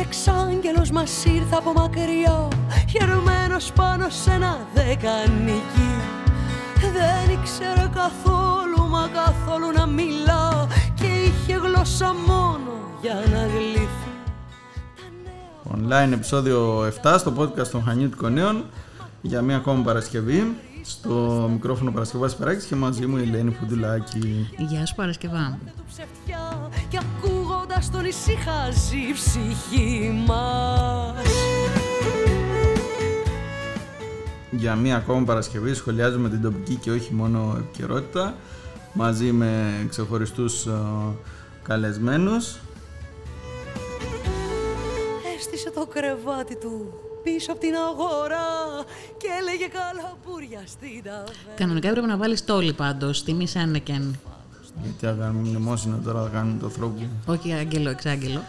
εξάγγελος μας ήρθε από μακριά Γερμένος πάνω σε ένα δεκανίκι Δεν ήξερε καθόλου μα καθόλου να μιλά Και είχε γλώσσα μόνο για να γλύφει Online επεισόδιο 7 στο podcast των Χανιούτικων Νέων για μία ακόμα Παρασκευή στο μικρόφωνο Παρασκευάς Παράκης και μαζί μου η Ελένη Φουντουλάκη. Γεια σου Παρασκευά. Και ακούγοντας τον ησυχάζει η ψυχή μας. Για μία ακόμα Παρασκευή σχολιάζουμε την τοπική και όχι μόνο επικαιρότητα μαζί με ξεχωριστούς ε, καλεσμένους. Έστησε το κρεβάτι του πίσω από την αγορά και έλεγε καλαπούρια στην ταβέρνα. Κανονικά έπρεπε να βάλεις τόλι πάντως, τιμή Σένεκεν. Γιατί θα κάνουμε μνημόσυνο τώρα, θα κάνουμε το θρόπο. Όχι άγγελο, εξάγγελο.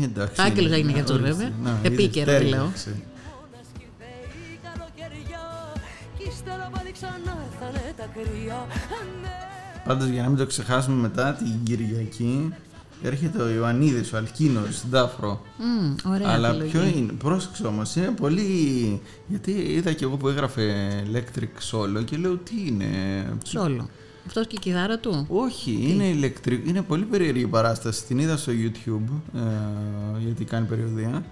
Ε, εντάξει. Άγγελος έγινε για αυτός ορίστε. βέβαια. Να, Επίκαιρο, είδες, τι λέω. τέλειωσε. Κι ύστερα πάλι ξανά ήρθανε τα κρύα. Ναι. Πάντως για να μην το ξεχάσουμε μετά την Κυριακή έρχεται ο Ιωαννίδης, ο Αλκίνος, στην Τάφρο. Μμ, ωραία Αλλά επιλογή. ποιο είναι, πρόσεξε όμως, είναι πολύ... Γιατί είδα και εγώ που έγραφε Electric Solo και λέω τι είναι... Σόλο. Αυτός και η κιθάρα του. Όχι, είναι ηλεκτρικό. Είναι πολύ περίεργη η παράσταση. Την είδα στο YouTube ε, γιατί κάνει περιοδία.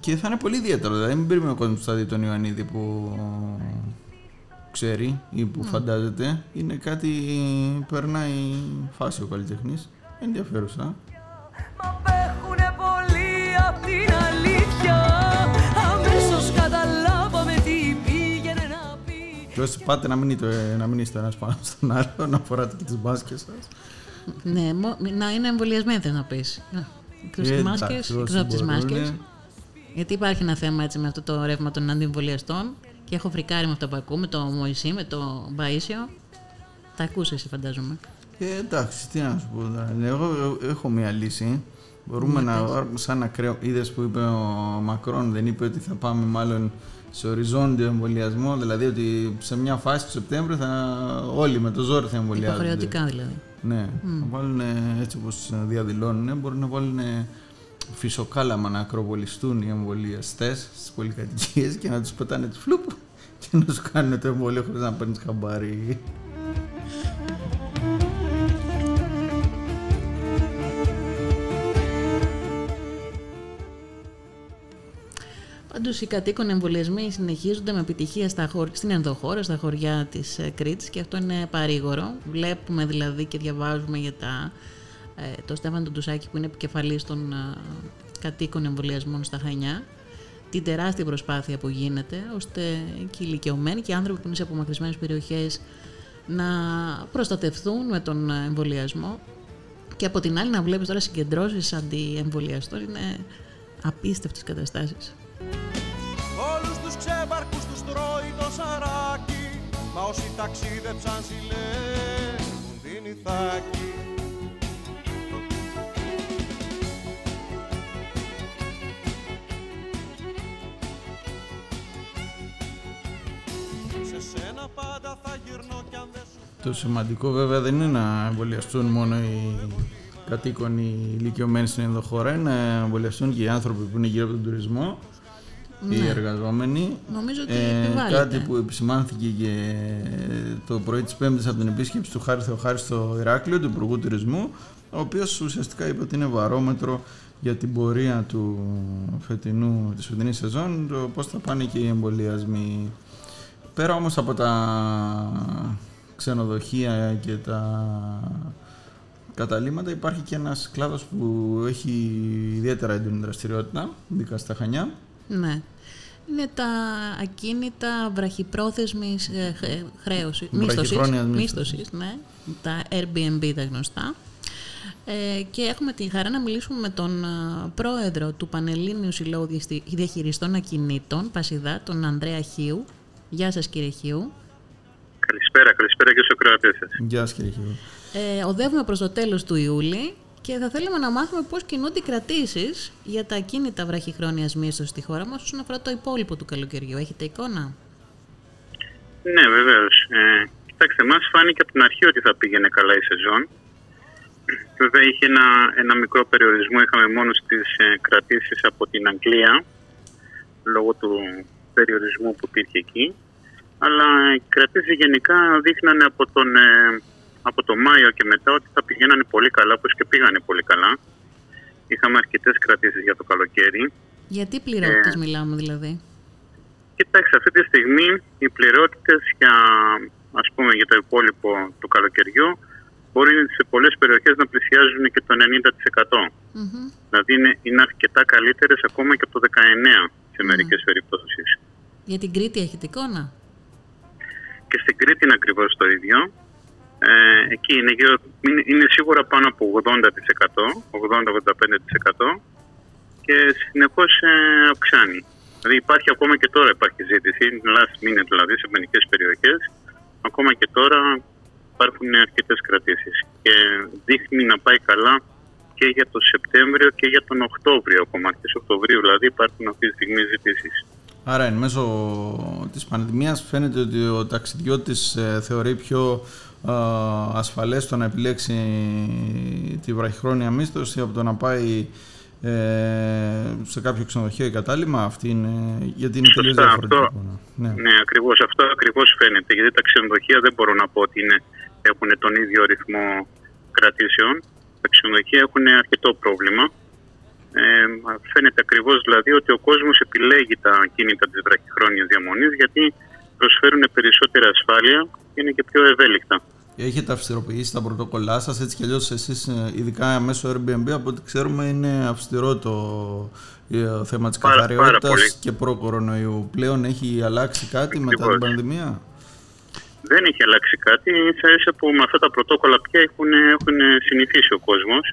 Και θα είναι πολύ ιδιαίτερο. Δηλαδή, μην περιμένει ο κόσμο που θα δει τον Ιωαννίδη που ξέρει ή που φαντάζεται. Είναι κάτι. Περνάει φάση ο καλλιτέχνης. Ενδιαφέρουσα. Πει Και όσοι πάτε να μην, είστε, να μην είστε ένας πάνω στον άλλο, να φοράτε και τις μπάσκες σας. Ναι, μο- να είναι εμβολιασμένοι θες να πεις. Να, Εκτός Ε, τις εντάξει, μάσκες, όσοι εκτός από τις μπορούνε. μάσκες. Γιατί υπάρχει ένα θέμα έτσι με αυτό το ρεύμα των αντιεμβολιαστών και έχω φρικάρει με αυτό που ακούω, με το Μωυσή, με το Μπαΐσιο. Τα ακούς εσύ φαντάζομαι. Ε, εντάξει, τι να σου πω τώρα. Εγώ έχω μία λύση. Μπορούμε να βάλουμε σαν ακραίο. Είδες που είπε ο Μακρόν, δεν είπε ότι θα πάμε μάλλον σε οριζόντιο εμβολιασμό. Δηλαδή ότι σε μια φάση του Σεπτέμβρη θα όλοι με το ζόρι θα εμβολιάζονται. Υποχρεωτικά δηλαδή. Ναι, να βάλουν έτσι όπως διαδηλώνουν, μπορούν να βάλουν φυσοκάλαμα να ακροβολιστούν οι εμβολιαστές στις πολυκατοικίες και να τους πετάνε τη φλουπ και να σου κάνουν το εμβόλιο χωρίς να παίρνεις χαμπάρι. Πάντως οι κατοίκων εμβολιασμοί συνεχίζονται με επιτυχία στα χωρ... στην ενδοχώρα, στα χωριά της ε, Κρήτης και αυτό είναι παρήγορο. Βλέπουμε δηλαδή και διαβάζουμε για τα, ε, το Στέφανο τον Τουσάκη που είναι επικεφαλής των ε, κατοίκων εμβολιασμών στα Χανιά την τεράστια προσπάθεια που γίνεται ώστε και οι ηλικιωμένοι και οι άνθρωποι που είναι σε απομακρυσμένες περιοχές να προστατευθούν με τον ε, εμβολιασμό και από την άλλη να βλέπεις τώρα συγκεντρώσεις αντιεμβολιαστών είναι απίστευτες καταστάσεις. Όλους τους ξέμπαρκους τους τρώει το σαράκι Μα όσοι ταξίδεψαν ζηλεύουν την Ιθάκη. Σε σένα πάντα θα γυρνώ κι αν δεν σου Το σημαντικό βέβαια δεν είναι να εμβολιαστούν μόνο οι κατοίκον οι ηλικιωμένοι στην ενδοχώρα, είναι να εμβολιαστούν και οι άνθρωποι που είναι γύρω από τον τουρισμό, οι εργαζόμενοι. Νομίζω ότι Ε, επιβάλλεται. κάτι που επισημάνθηκε και το πρωί της Πέμπτης από την επίσκεψη του Χάρη Θεοχάρη στο Ηράκλειο, του Υπουργού Τουρισμού, ο οποίος ουσιαστικά είπε ότι είναι βαρόμετρο για την πορεία του φετινού, της φετινής σεζόν, το πώς θα πάνε και οι εμβολιασμοί. Πέρα όμως από τα ξενοδοχεία και τα καταλήμματα υπάρχει και ένας κλάδος που έχει ιδιαίτερα έντονη δραστηριότητα, ειδικά στα Χανιά. Ναι. Είναι τα ακίνητα βραχυπρόθεσμης ε, χε- χρέωση, μίσθωσης, Βραχυχρόνιας μίσθωσης, ναι, τα Airbnb τα γνωστά. Ε, και έχουμε τη χαρά να μιλήσουμε με τον α, πρόεδρο του Πανελλήνιου Συλλόγου Διαστη- Διαχειριστών Ακινήτων, Πασιδά, τον Ανδρέα Χίου. Γεια σας κύριε Χίου. Καλησπέρα, καλησπέρα και στους ακροατές σας. Γεια σας κύριε Χιβού. Ε, οδεύουμε προς το τέλος του Ιούλη και θα θέλαμε να μάθουμε πώς κινούνται οι κρατήσεις για τα ακίνητα βραχυχρόνιας μίσθωσης στη χώρα μας όσον αφορά το υπόλοιπο του καλοκαιριού. Έχετε εικόνα; Ναι, βεβαίως. Ε, κοιτάξτε, μας φάνηκε από την αρχή ότι θα πήγαινε καλά η σεζόν. Βέβαια είχε ένα, ένα μικρό περιορισμό, είχαμε μόνο στις ε, κρατήσεις από την Αγγλία λόγω του περιορισμού που υπήρχε εκεί. Αλλά οι κρατήσεις γενικά δείχνανε από τον, ε, από το Μάιο και μετά ότι θα πηγαίνανε πολύ καλά, όπως και πήγανε πολύ καλά. Είχαμε αρκετές κρατήσεις για το καλοκαίρι. Γιατί πληρότητες μιλάμε δηλαδή; Κοιτάξτε, αυτή τη στιγμή οι πληρότητες για, ας πούμε, για το υπόλοιπο του καλοκαιριού μπορεί σε πολλές περιοχές να πλησιάζουν και το 90%. Μμμ. Δηλαδή είναι, είναι αρκετά καλύτερες ακόμα και από το 19% σε μερικές περιπτώσεις. Για την Κρήτη έχετε εικόνα; Και στην Κρήτη είναι ακριβώς το ίδιο. Ε, εκεί είναι, γύρω- είναι, είναι σίγουρα πάνω από 80%, 80-85% και συνεχώς ε, αυξάνει. Δηλαδή υπάρχει ακόμα και τώρα υπάρχει ζήτηση, είναι last minute δηλαδή σε μερικές περιοχές, ακόμα και τώρα υπάρχουν αρκετές κρατήσεις και δείχνει να πάει καλά και για τον Σεπτέμβριο και για τον Οκτώβριο, ακόμα αρχές Οκτωβρίου δηλαδή υπάρχουν αυτή τη στιγμή ζητήσεις. Άρα εν μέσω της πανδημίας φαίνεται ότι ο ταξιδιώτης ε, θεωρεί πιο ε, ασφαλές το να επιλέξει τη βραχυχρόνια μίσθωση από το να πάει ε, σε κάποιο ξενοδοχείο ή κατάλημα. Αυτή είναι, γιατί είναι τελείως Σωστά, διαφορετικό. αυτό. Ναι. Ναι, ακριβώς. Αυτό ακριβώς φαίνεται. Γιατί τα ξενοδοχεία δεν μπορώ να πω ότι είναι, έχουν τον ίδιο ρυθμό κρατήσεων. Τα ξενοδοχεία έχουν αρκετό πρόβλημα. Ε, φαίνεται ακριβώς δηλαδή ότι ο κόσμος επιλέγει τα κίνητα της βραχυχρόνιας διαμονής γιατί προσφέρουν περισσότερη ασφάλεια και είναι και πιο ευέλικτα. Έχετε αυστηροποιήσει τα πρωτόκολλά σας, έτσι κι αλλιώς εσείς, ε, ειδικά μέσω Airbnb, από ό,τι ξέρουμε είναι αυστηρό το ε, θέμα της Πάρα- πάρα καθαριότητας πολύ. και προ-κορονοϊού. Πλέον έχει αλλάξει κάτι μετά την Ακριβώς. πανδημία; Δεν έχει αλλάξει κάτι. ίσα ίσα που με αυτά τα πρωτόκολλα πια έχουν, έχουν συνηθίσει ο κόσμος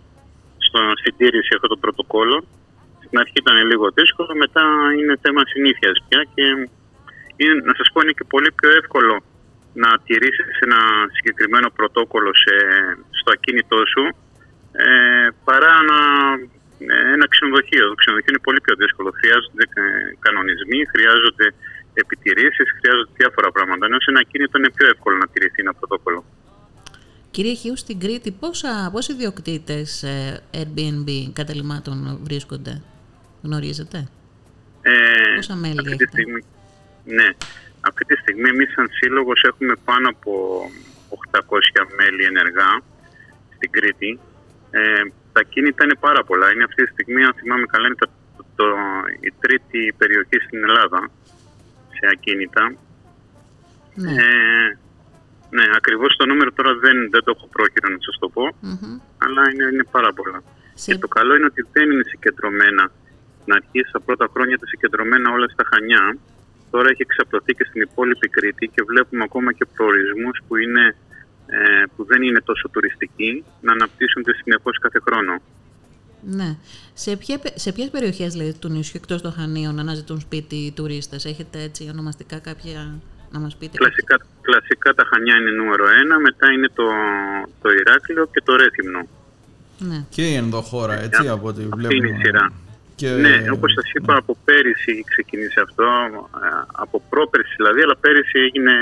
στην τήρηση αυτών των πρωτοκόλλων. Στην αρχή ήταν λίγο δύσκολο, μετά είναι θέμα συνήθειας πια και είναι, να σας πω είναι και πολύ πιο εύκολο να τηρήσεις ένα συγκεκριμένο πρωτόκολλο σε, στο ακίνητό σου ε, παρά να, ε, ένα ξενοδοχείο. Το ξενοδοχείο είναι πολύ πιο δύσκολο. Χρειάζονται ε, κανονισμοί, χρειάζονται επιτηρήσεις, χρειάζονται διάφορα πράγματα. Ενώ σε ένα ακίνητο είναι πιο εύκολο να τηρηθεί ένα πρωτόκολλο. Κύριε Χιού, στην Κρήτη πόσα, πόσοι ιδιοκτήτες ε, Airbnb καταλήμματων βρίσκονται, γνωρίζετε; Ε, Πόσα μέλη αυτή τη έχετε; στιγμή, ναι, αυτή τη στιγμή εμείς σαν σύλλογος έχουμε πάνω από 800 μέλη ενεργά στην Κρήτη. Ε, τα κίνητα είναι πάρα πολλά. Είναι αυτή τη στιγμή, αν θυμάμαι καλά, είναι το, το, η τρίτη περιοχή στην Ελλάδα σε ακίνητα. Ναι. Ε, ναι, ακριβώς το νούμερο τώρα δεν, δεν το έχω πρόχειρο να σας το πω, Μμμ. αλλά είναι, είναι πάρα πολλά. Σε- Και το καλό είναι ότι δεν είναι συγκεντρωμένα. Στην αρχή, στα πρώτα χρόνια ήταν συγκεντρωμένα όλα στα Χανιά. Τώρα έχει εξαπλωθεί και στην υπόλοιπη Κρήτη και βλέπουμε ακόμα και προορισμούς που, είναι, ε, που δεν είναι τόσο τουριστικοί να αναπτύσσονται συνεχώς κάθε χρόνο. Ναι. Σε, ποια, σε ποιες περιοχές λέει, του νησιού εκτός των Χανίων αναζητούν σπίτι οι τουρίστες; Έχετε έτσι ονομαστικά κάποια να μας πείτε. Κλασικά, κλασικά τα Χανιά είναι νούμερο ένα, μετά είναι το, το Ηράκλειο και το Ρέθυμνο. Ναι. Και η ενδοχώρα, έτσι, από ό,τι Αυτή βλέπουμε. είναι η σειρά. Και, Ναι, όπως σας είπα, από πέρυσι ξεκίνησε αυτό, ε, από πρόπερσι δηλαδή, αλλά πέρυσι έγινε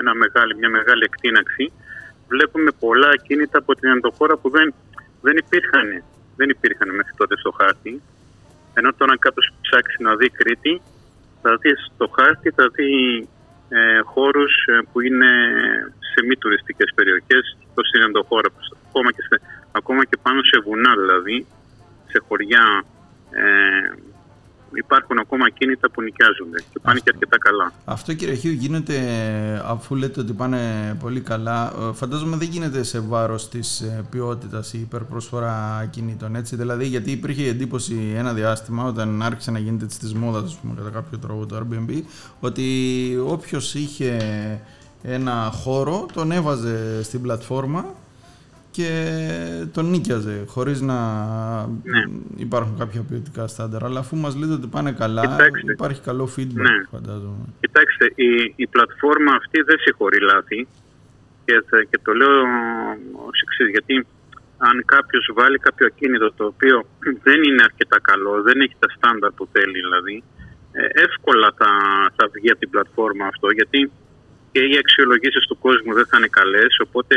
ένα μεγάλη, μια μεγάλη εκτείναξη. Βλέπουμε πολλά κίνητα από την ενδοχώρα που δεν, δεν υπήρχαν. Δεν υπήρχαν μέχρι τότε στο χάρτη. Ενώ τώρα αν κάποιος ψάξει να δει Κρήτη, θα δει στο χάρτη, θα δει ε, χώρους ε, που είναι σε μη τουριστικές περιοχές, όπως στην ενδοχώρα, ακόμα και, σε, ακόμα και πάνω σε βουνά δηλαδή, σε χωριά ε, υπάρχουν ακόμα κίνητα που νοικιάζονται και πάνε και αρκετά καλά. Αυτό κύριε Χίου γίνεται αφού λέτε ότι πάνε πολύ καλά. ε, Φαντάζομαι δεν γίνεται σε βάρος της ε, ποιότητας η υπερπροσφορά κινήτων. Έτσι; Δηλαδή γιατί υπήρχε η εντύπωση ένα διάστημα όταν άρχισε να γίνεται της, της μόδας ας πούμε, κατά κάποιο τρόπο το Airbnb ότι όποιος είχε ένα χώρο τον έβαζε στην πλατφόρμα και τον νίκιαζε χωρίς να Ναι. υπάρχουν κάποια ποιοτικά στάνταρ. Αλλά αφού μας λέτε ότι πάνε καλά, Κοιτάξτε. υπάρχει καλό feedback Ναι. φαντάζομαι. Κοιτάξτε, η, η πλατφόρμα αυτή δεν συγχωρεί λάθη και, θα- και το λέω ως εξής, γιατί αν κάποιος βάλει κάποιο ακίνητο το οποίο δεν είναι αρκετά καλό, δεν έχει τα στάνταρ που θέλει δηλαδή, ε, εύκολα θα, θα βγει από την πλατφόρμα αυτό, γιατί και οι αξιολογήσεις του κόσμου δεν θα είναι καλές, οπότε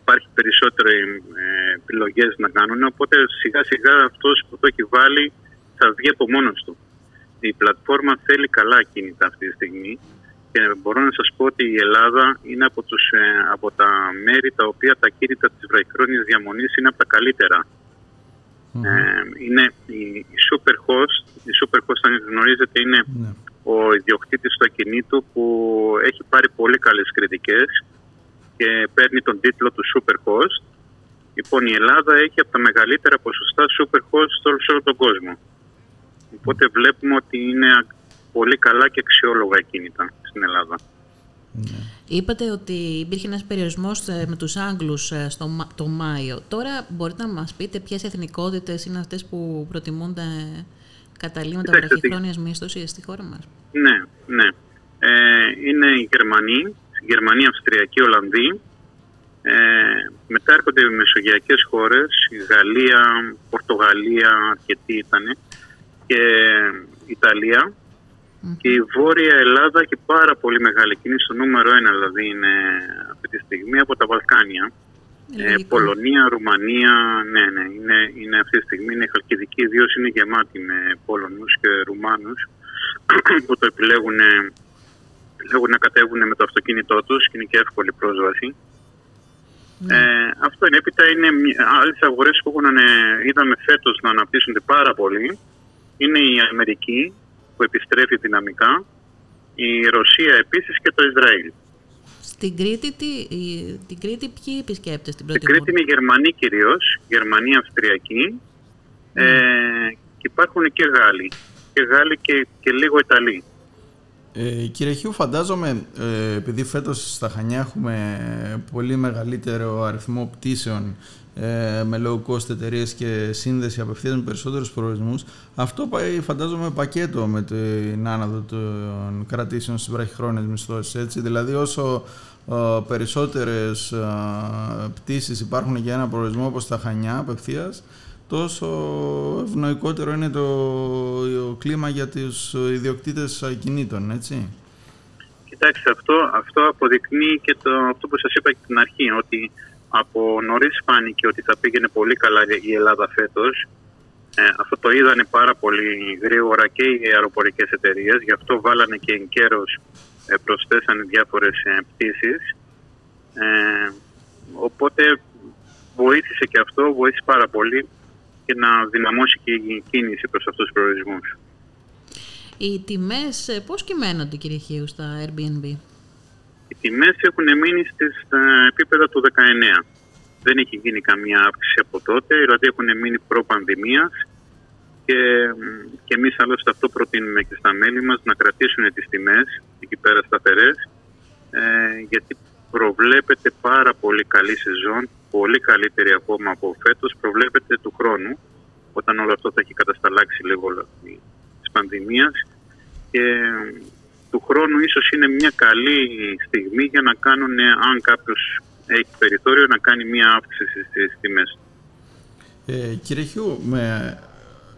υπάρχει περισσότερη ε, επιλογές να κάνουν, οπότε σιγά σιγά αυτός που το έχει βάλει θα βγει από μόνος του. Η πλατφόρμα θέλει καλά κινητά αυτή τη στιγμή και μπορώ να σας πω ότι η Ελλάδα είναι από, τους, ε, από τα μέρη τα οποία τα κίνητα της βραχυχρόνιας διαμονής είναι από τα καλυτερα Ε, είναι η, η Superhost, η Superhost αν γνωρίζετε είναι Ναι. ο ιδιοκτήτης του ακινήτου που έχει πάρει πολύ καλές κριτικές και παίρνει τον τίτλο του Superhost. Λοιπόν, η Ελλάδα έχει από τα μεγαλύτερα ποσοστά Superhost σε όλο- σε όλο τον κόσμο. Οπότε βλέπουμε ότι είναι α- πολύ καλά και αξιόλογα ακίνητα στην Ελλάδα. Είπατε ότι υπήρχε ένας περιορισμός ε, με τους Άγγλους ε, στο, Μα- το Μάιο. Τώρα μπορείτε να μας πείτε ποιες εθνικότητες είναι αυτές που προτιμούν τα καταλήμματα Κοιτάξτε, βραχυχρόνιας μίσθωσης στη χώρα μας; Ναι, ναι. Ε, είναι οι Γερμανοί, Γερμανοί, Αυστριακοί, Ολλανδοί. Ε, μετά έρχονται οι μεσογειακές χώρες, η Γαλλία, Πορτογαλία, αρκετοί ήταν και Ιταλία. Και η Βόρεια Ελλάδα έχει πάρα πολύ μεγάλη κίνηση, το νούμερο ένα δηλαδή είναι αυτή τη στιγμή από τα Βαλκάνια. Ε, Λογικό. Πολωνία, Ρουμανία, ναι, ναι, είναι, είναι αυτή τη στιγμή είναι η Χαλκιδική ιδίω είναι γεμάτη με Πολωνούς και Ρουμάνους που το επιλέγουν, επιλέγουν να κατέβουν με το αυτοκίνητό τους και είναι και εύκολη πρόσβαση. Ναι. Ε, αυτό είναι. Έπειτα είναι άλλες αγορές που έχουν, ε, είδαμε φέτος να αναπτύσσονται πάρα πολύ. Είναι η Αμερική που επιστρέφει δυναμικά, η Ρωσία επίσης και το Ισραήλ. Στην Κρήτη, τι, η- την Κρήτη ποιοι επισκέπτες την Στην προτιμούν. Κρήτη είναι οι Γερμανοί κυρίως, Γερμανοί, Αυστριακοί ε, και υπάρχουν και Γάλλοι. Και Γάλλοι και, και λίγο Ιταλοί. Ε, κύριε Χιού, φαντάζομαι, ε, επειδή φέτος στα Χανιά έχουμε πολύ μεγαλύτερο αριθμό πτήσεων ε, με low cost εταιρείες και σύνδεση απευθείας με περισσότερους προορισμούς, αυτό πάει φαντάζομαι πακέτο με την άναδο των κρατήσεων στις βραχυχρόνιες μισθώσεις, έτσι. Δηλαδή όσο ε, περισσότερες ε, πτήσεις υπάρχουν για ένα προορισμό όπως τα Χανιά απευθείας, τόσο ευνοϊκότερο είναι το, το κλίμα για τους ιδιοκτήτες ακινήτων, έτσι. Κοιτάξτε, αυτό, αυτό αποδεικνύει και το, αυτό που σας είπα και στην αρχή, ότι από νωρίς φάνηκε ότι θα πήγαινε πολύ καλά η Ελλάδα φέτος. Ε, αυτό το είδανε πάρα πολύ γρήγορα και οι αεροπορικές εταιρείες, γι' αυτό βάλανε και εν καιρός ε, προσθέσανε διάφορες ε, πτήσεις. Ε, οπότε βοήθησε και αυτό, βοήθησε πάρα πολύ και να δυναμώσει και η κίνηση προς αυτούς τους προορισμούς. Οι τιμές ε, πώς κυμαίνονται κύριε Χίου στα Airbnb; Οι τιμές έχουν μείνει στις στα επίπεδα του 19. Δεν έχει γίνει καμία αύξηση από τότε, δηλαδή έχουν μείνει προ-πανδημίας και, και εμείς άλλωστε αυτό προτείνουμε και στα μέλη μας να κρατήσουν τις τιμές εκεί πέρα σταθερές ε, γιατί προβλέπεται πάρα πολύ καλή σεζόν, πολύ καλύτερη ακόμα από φέτος, προβλέπεται του χρόνου όταν όλο αυτό θα έχει κατασταλάξει λίγο της πανδημίας και του χρόνου ίσως είναι μια καλή στιγμή για να κάνουν, αν κάποιος έχει περιθώριο, να κάνει μια αύξηση στις τιμές. Ε, κύριε Χιού, με,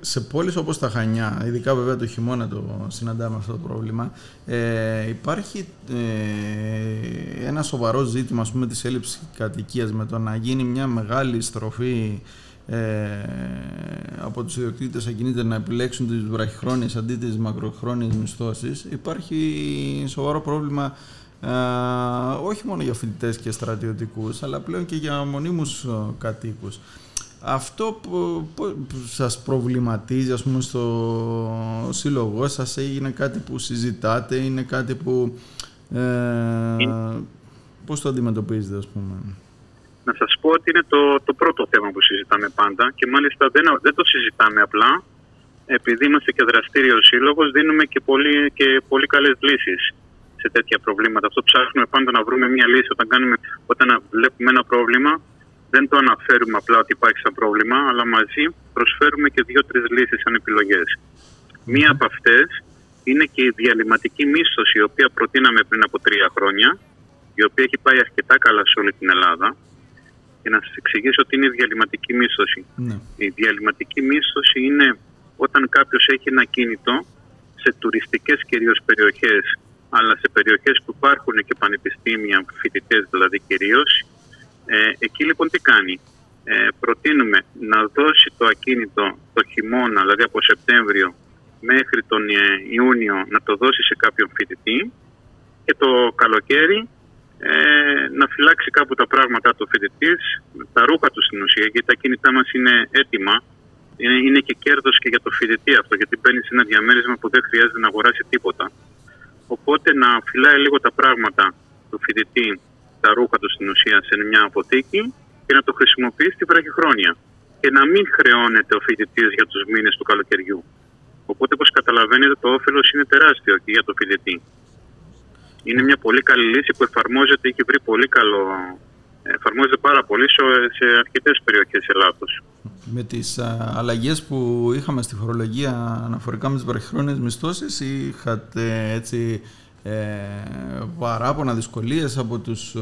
σε πόλεις όπως τα Χανιά, ειδικά βέβαια το χειμώνα το συναντάμε αυτό το πρόβλημα, ε, υπάρχει ε, ένα σοβαρό ζήτημα ας πούμε, της έλλειψης κατοικίας με το να γίνει μια μεγάλη στροφή ε, από τους ιδιοκτήτες ακινήτων να επιλέξουν τις βραχυχρόνιες αντί τις μακροχρόνιες μισθώσεις. Υπάρχει σοβαρό πρόβλημα ε, όχι μόνο για φοιτητές και στρατιωτικούς αλλά πλέον και για μονίμους ε, κατοίκους αυτό που, που σας προβληματίζει ας πούμε στο σύλλογό σας έγινε κάτι που συζητάτε είναι κάτι που ε, πώς το αντιμετωπίζετε ας πούμε; Να σας πω ότι είναι το, το πρώτο θέμα που συζητάμε πάντα και μάλιστα δεν, δεν το συζητάμε απλά. Επειδή είμαστε και δραστήριος σύλλογος, δίνουμε και πολύ, και πολύ καλές λύσεις σε τέτοια προβλήματα. Αυτό ψάχνουμε πάντα να βρούμε μια λύση. Όταν, κάνουμε, όταν βλέπουμε ένα πρόβλημα, δεν το αναφέρουμε απλά ότι υπάρχει σαν πρόβλημα, αλλά μαζί προσφέρουμε και δύο-τρεις λύσεις σαν επιλογές. Μία από αυτές είναι και η διαλυματική μίσθωση, η οποία προτείναμε πριν από τρία χρόνια, η οποία έχει πάει αρκετά καλά σε όλη την Ελλάδα και να σας εξηγήσω ότι είναι η διαλυματική μίσθωση. Ναι. Η διαλυματική μίσθωση είναι όταν κάποιος έχει ένα κίνητο σε τουριστικές κυρίως περιοχές αλλά σε περιοχές που υπάρχουν και πανεπιστήμια, φοιτητές δηλαδή κυρίως ε, εκεί λοιπόν τι κάνει; ε, προτείνουμε να δώσει το ακίνητο το χειμώνα, δηλαδή από Σεπτέμβριο μέχρι τον ε, Ιούνιο να το δώσει σε κάποιον φοιτητή και το καλοκαίρι ε, να φυλάξει κάπου τα πράγματα του φοιτητή, τα ρούχα του στην ουσία, γιατί τα κινητά μας είναι έτοιμα. Είναι, είναι και κέρδος και για το φοιτητή αυτό, γιατί παίρνει ένα διαμέρισμα που δεν χρειάζεται να αγοράσει τίποτα. Οπότε να φυλάει λίγο τα πράγματα του φοιτητή, τα ρούχα του στην ουσία, σε μια αποθήκη και να το χρησιμοποιείς στη βραχυχρόνια. Και να μην χρεώνεται ο φοιτητής για τους μήνες του καλοκαιριού. Οπότε, όπως καταλαβαίνετε, το όφελος είναι τεράστιο και για το φοιτητή. Είναι μια πολύ καλή λύση που εφαρμόζεται, έχει βρει πολύ καλό. Εφαρμόζεται πάρα πολύ σε αρκετές περιοχές Ελλάδος. Με τις αλλαγές που είχαμε στη φορολογία αναφορικά με τις βραχυχρόνιες μισθώσεις, είχατε έτσι ε, παράπονα, δυσκολίες από τους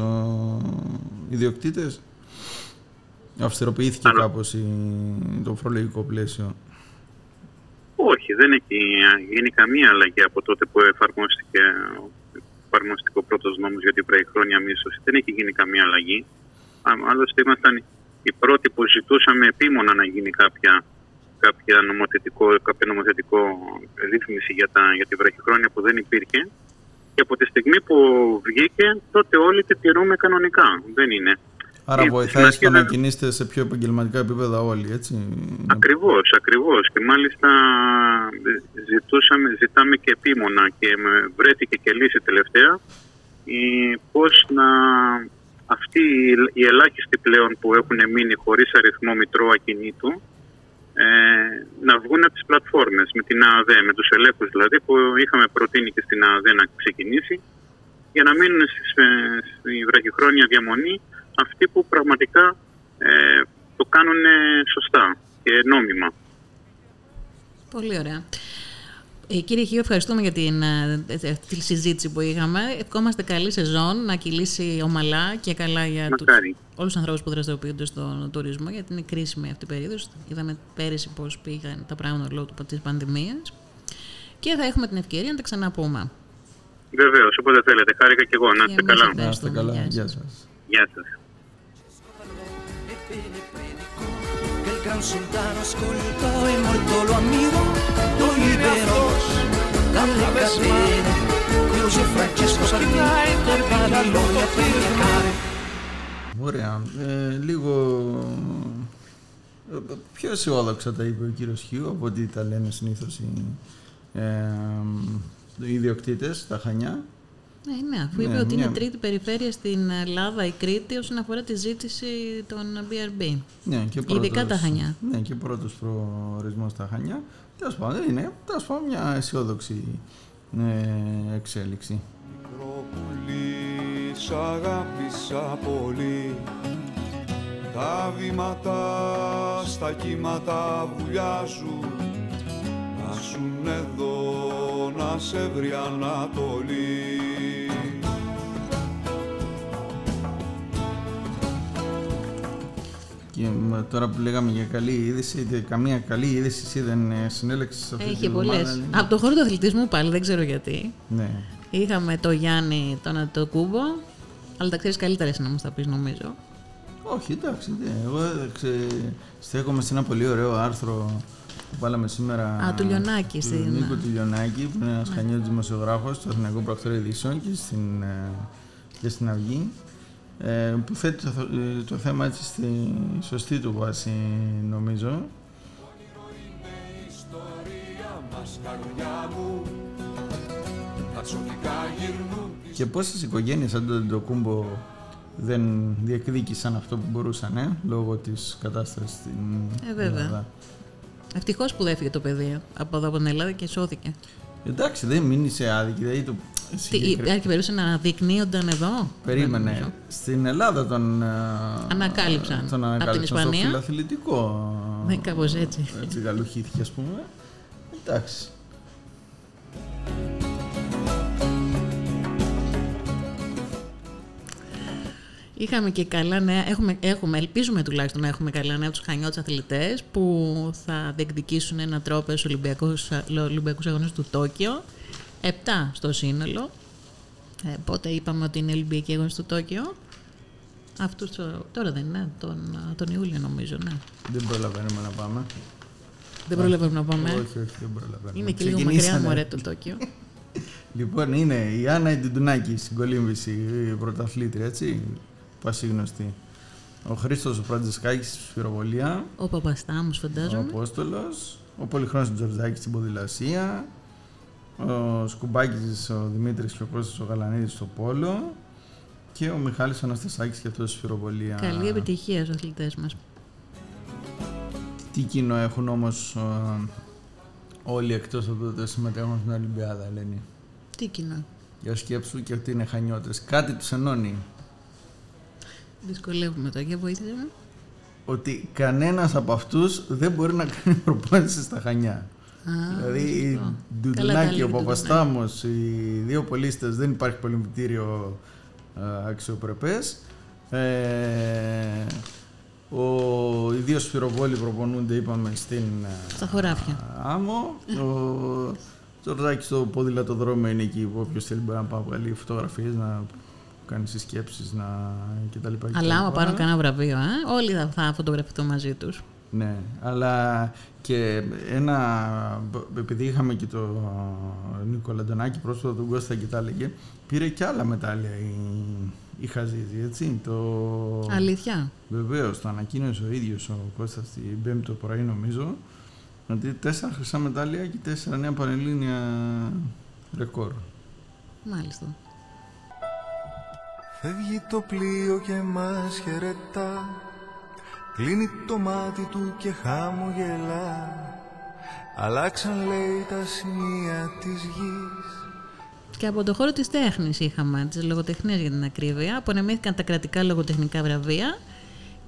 ιδιοκτήτες. Αυστηροποιήθηκε κάπως το φορολογικό πλαίσιο. Όχι, δεν έχει γίνει καμία αλλαγή από τότε που εφαρμόστηκε εφαρμοστικό πρώτος νόμος για την χρόνια μίσθωση. Δεν έχει γίνει καμία αλλαγή. Άλλωστε, ήμασταν οι πρώτοι που ζητούσαμε επίμονα να γίνει κάποια, κάποια, νομοθετικό, κάποια νομοθετικό ρύθμιση για, τα, για τη βραχυχρόνια που δεν υπήρχε. Και από τη στιγμή που βγήκε, τότε όλοι τη τηρούμε κανονικά. Δεν είναι. Άρα βοηθάει στο να κινείστε σε πιο επαγγελματικά επίπεδα όλοι, έτσι. Ακριβώς, ακριβώς. Και μάλιστα ε, ζητούσαμε, ζητάμε και επίμονα και βρέθηκε και λύση τελευταία πώς να αυτοί οι ελάχιστοι πλέον που έχουν μείνει χωρίς αριθμό μητρώου ακινήτου ε, να βγουν από τις πλατφόρμες με την ΑΑΔ, με τους ελέγχους δηλαδή που είχαμε προτείνει και στην ΑΑΔ να ξεκινήσει για να μείνουν ε, στη βραχυχρόνια διαμονή αυτοί που πραγματικά ε, το κάνουν σωστά και νόμιμα. Πολύ ωραία. Ε, κύριε Χίο, ευχαριστούμε για την, ε, ε, τη συζήτηση που είχαμε. Ευχόμαστε καλή σεζόν, να κυλήσει ομαλά και καλά για τους, όλους τους ανθρώπους που δραστηριοποιούνται στον τουρισμό, γιατί είναι κρίσιμη αυτή η περίοδος. Είδαμε πέρυσι πώς πήγαν τα πράγματα λόγω της πανδημίας. Και θα έχουμε την ευκαιρία να τα ξαναπούμε. Βεβαίως, όποτε θέλετε. Χάρηκα και εγώ. Να είστε καλά. Να είστε καλά. Γεια σας. Γεια σας. gran sultano ascoltò e molto lo ammirò, lo liberò dalle catene, chiuse Francesco Salvini per Babilonia a predicare. Ωραία. Ε, λίγο πιο αισιόδοξα τα είπε ο κύριος Χιού από ό,τι τα λένε συνήθως οι, ε, οι ιδιοκτήτες στα Χανιά. Ναι, ναι, αφού είπε ναι, ότι είναι τρίτη περιφέρεια στην Ελλάδα η Κρήτη όσον αφορά τη ζήτηση των BRB. Ναι, και πρώτος, Ειδικά τα Χανιά. Ναι, και πρώτος προορισμός στα Χανιά. Τέλος πάντων, είναι. Τέλος πάντων μια αισιόδοξη ε, εξέλιξη. Μικρό πουλί, σ' αγάπησα πολύ. Τα βήματα στα κύματα βουλιάζουν. Να σου εδώ να σε βρει Ανατολή Και τώρα που λέγαμε για καλή είδηση, καμία καλή είδηση εσύ δεν ε, συνέλεξες σε αυτή Έχει πολλές. Από το χώρο του αθλητισμού πάλι, δεν ξέρω γιατί. Ναι. Είχαμε το Γιάννη τον το Κούμπο, αλλά τα ξέρεις καλύτερα εσύ να μας τα πεις, νομίζω. Όχι, εντάξει. Ναι. Εγώ ξε... στέκομαι σε ένα πολύ ωραίο άρθρο που βάλαμε σήμερα. Α, του Λιονάκη. Του Νίκο του Λιονάκη, που είναι ένας ναι. χανιό δημοσιογράφος του Αθηναϊκού Πρακτορείου Ειδήσεων και στην, ε, και στην Αυγή. Ε, που θέτει το, ε, το, θέμα έτσι στη σωστή του βάση νομίζω. Και πόσες οικογένειες σαν το κούμπο δεν διεκδίκησαν αυτό που μπορούσαν ε, λόγω της κατάστασης στην ε, βέβαια. Ελλάδα; Ευτυχώς που έφυγε το παιδί από εδώ από την Ελλάδα και σώθηκε. Εντάξει, δεν μείνει σε άδικη. Δηλαδή το τι, υπάρχει περίπτωση να αναδεικνύονταν εδώ; Περίμενε. Στην Ελλάδα τον ανακάλυψαν. Τον ανακάλυψαν από την Ισπανία. στο φιλαθλητικό. Ναι, κάπως έτσι. Έτσι γαλουχήθηκε ας πούμε. Εντάξει. Είχαμε και καλά νέα, έχουμε, έχουμε, ελπίζουμε τουλάχιστον να έχουμε καλά νέα τους χανιώτες αθλητές που θα διεκδικήσουν ένα τρόπο στους Ολυμπιακούς, Ολυμπιακούς Αγώνες του Τόκιο 7 στο σύνολο. Ε, πότε είπαμε ότι είναι Ολυμπιακή αγώνες στο Τόκιο. Αυτούς τώρα δεν είναι, τον, τον Ιούλιο νομίζω, ναι. Δεν προλαβαίνουμε να πάμε. Δεν προλαβαίνουμε να πάμε. Όχι, όχι, δεν προλαβαίνουμε. Είναι και λίγο μακριά μου το Τόκιο. λοιπόν, είναι η Άννα Ιντιντουνάκη στην κολύμβηση, η πρωταθλήτρια, έτσι, πασίγνωστη. Ο Χρήστος ο Φραντζεσκάκη στη Σφυροβολία. Ο Παπαστάμου, φαντάζομαι. Ο Απόστολος. Ο Πολυχρόνος Τζορτζάκης στην Ποδηλασία. Ο Σκουμπάκης, ο Δημήτρης και ο Κώστας ο Γαλανίδης στο Πόλο. Και ο Μιχάλης Αναστασάκης και αυτός στη Σφυροβολία. Καλή επιτυχία στους αθλητές μας. Τι κοινό έχουν όμως όλοι εκτός από το συμμετέχουν στην Ολυμπιάδα, Ελένη; Τι κοινό. Για σκέψου και ότι είναι χανιώτες. Κάτι τους ενώνει. Δυσκολεύουμε τώρα, για βοήθησε με. Ότι κανένας από αυτούς δεν μπορεί να κάνει προπόνηση στα Χανιά. Α, δηλαδή η Ντουντουνάκη, ο Παπαστάμος, οι δύο πολίστες δεν υπάρχει πολυμητήριο αξιοπρεπές. Ε, ο, οι δύο σφυροβόλοι προπονούνται, είπαμε, στην Στα χωράφια. άμμο. Ο Τζορτζάκης στο ποδηλατοδρόμιο είναι εκεί που όποιος θέλει μπορεί να πάει βγάλει φωτογραφίες, να κάνει συσκέψεις να... κτλ. Αλλά άμα πάρουν κανένα βραβείο, ε; όλοι θα, θα φωτογραφηθούν μαζί τους. Ναι, αλλά και ένα, επειδή είχαμε και το Νίκο Λαντονάκη πρόσφατα τον Κώστα και τα έλεγε, πήρε και άλλα μετάλλια η, η Χαζίδη, έτσι. Το... Αλήθεια; Βεβαίως, το ανακοίνωσε ο ίδιος ο Κώστας την Πέμπτη το πρωί, νομίζω, ότι τέσσερα χρυσά μετάλλια και τέσσερα νέα πανελλήνια ρεκόρ. Μάλιστα. Φεύγει το πλοίο και μας χαιρετά Κλείνει το μάτι του και χαμογελά Αλλάξαν λέει τα σημεία της γης και από το χώρο της τέχνης είχαμε, τις λογοτεχνίες για την ακρίβεια, απονεμήθηκαν τα κρατικά λογοτεχνικά βραβεία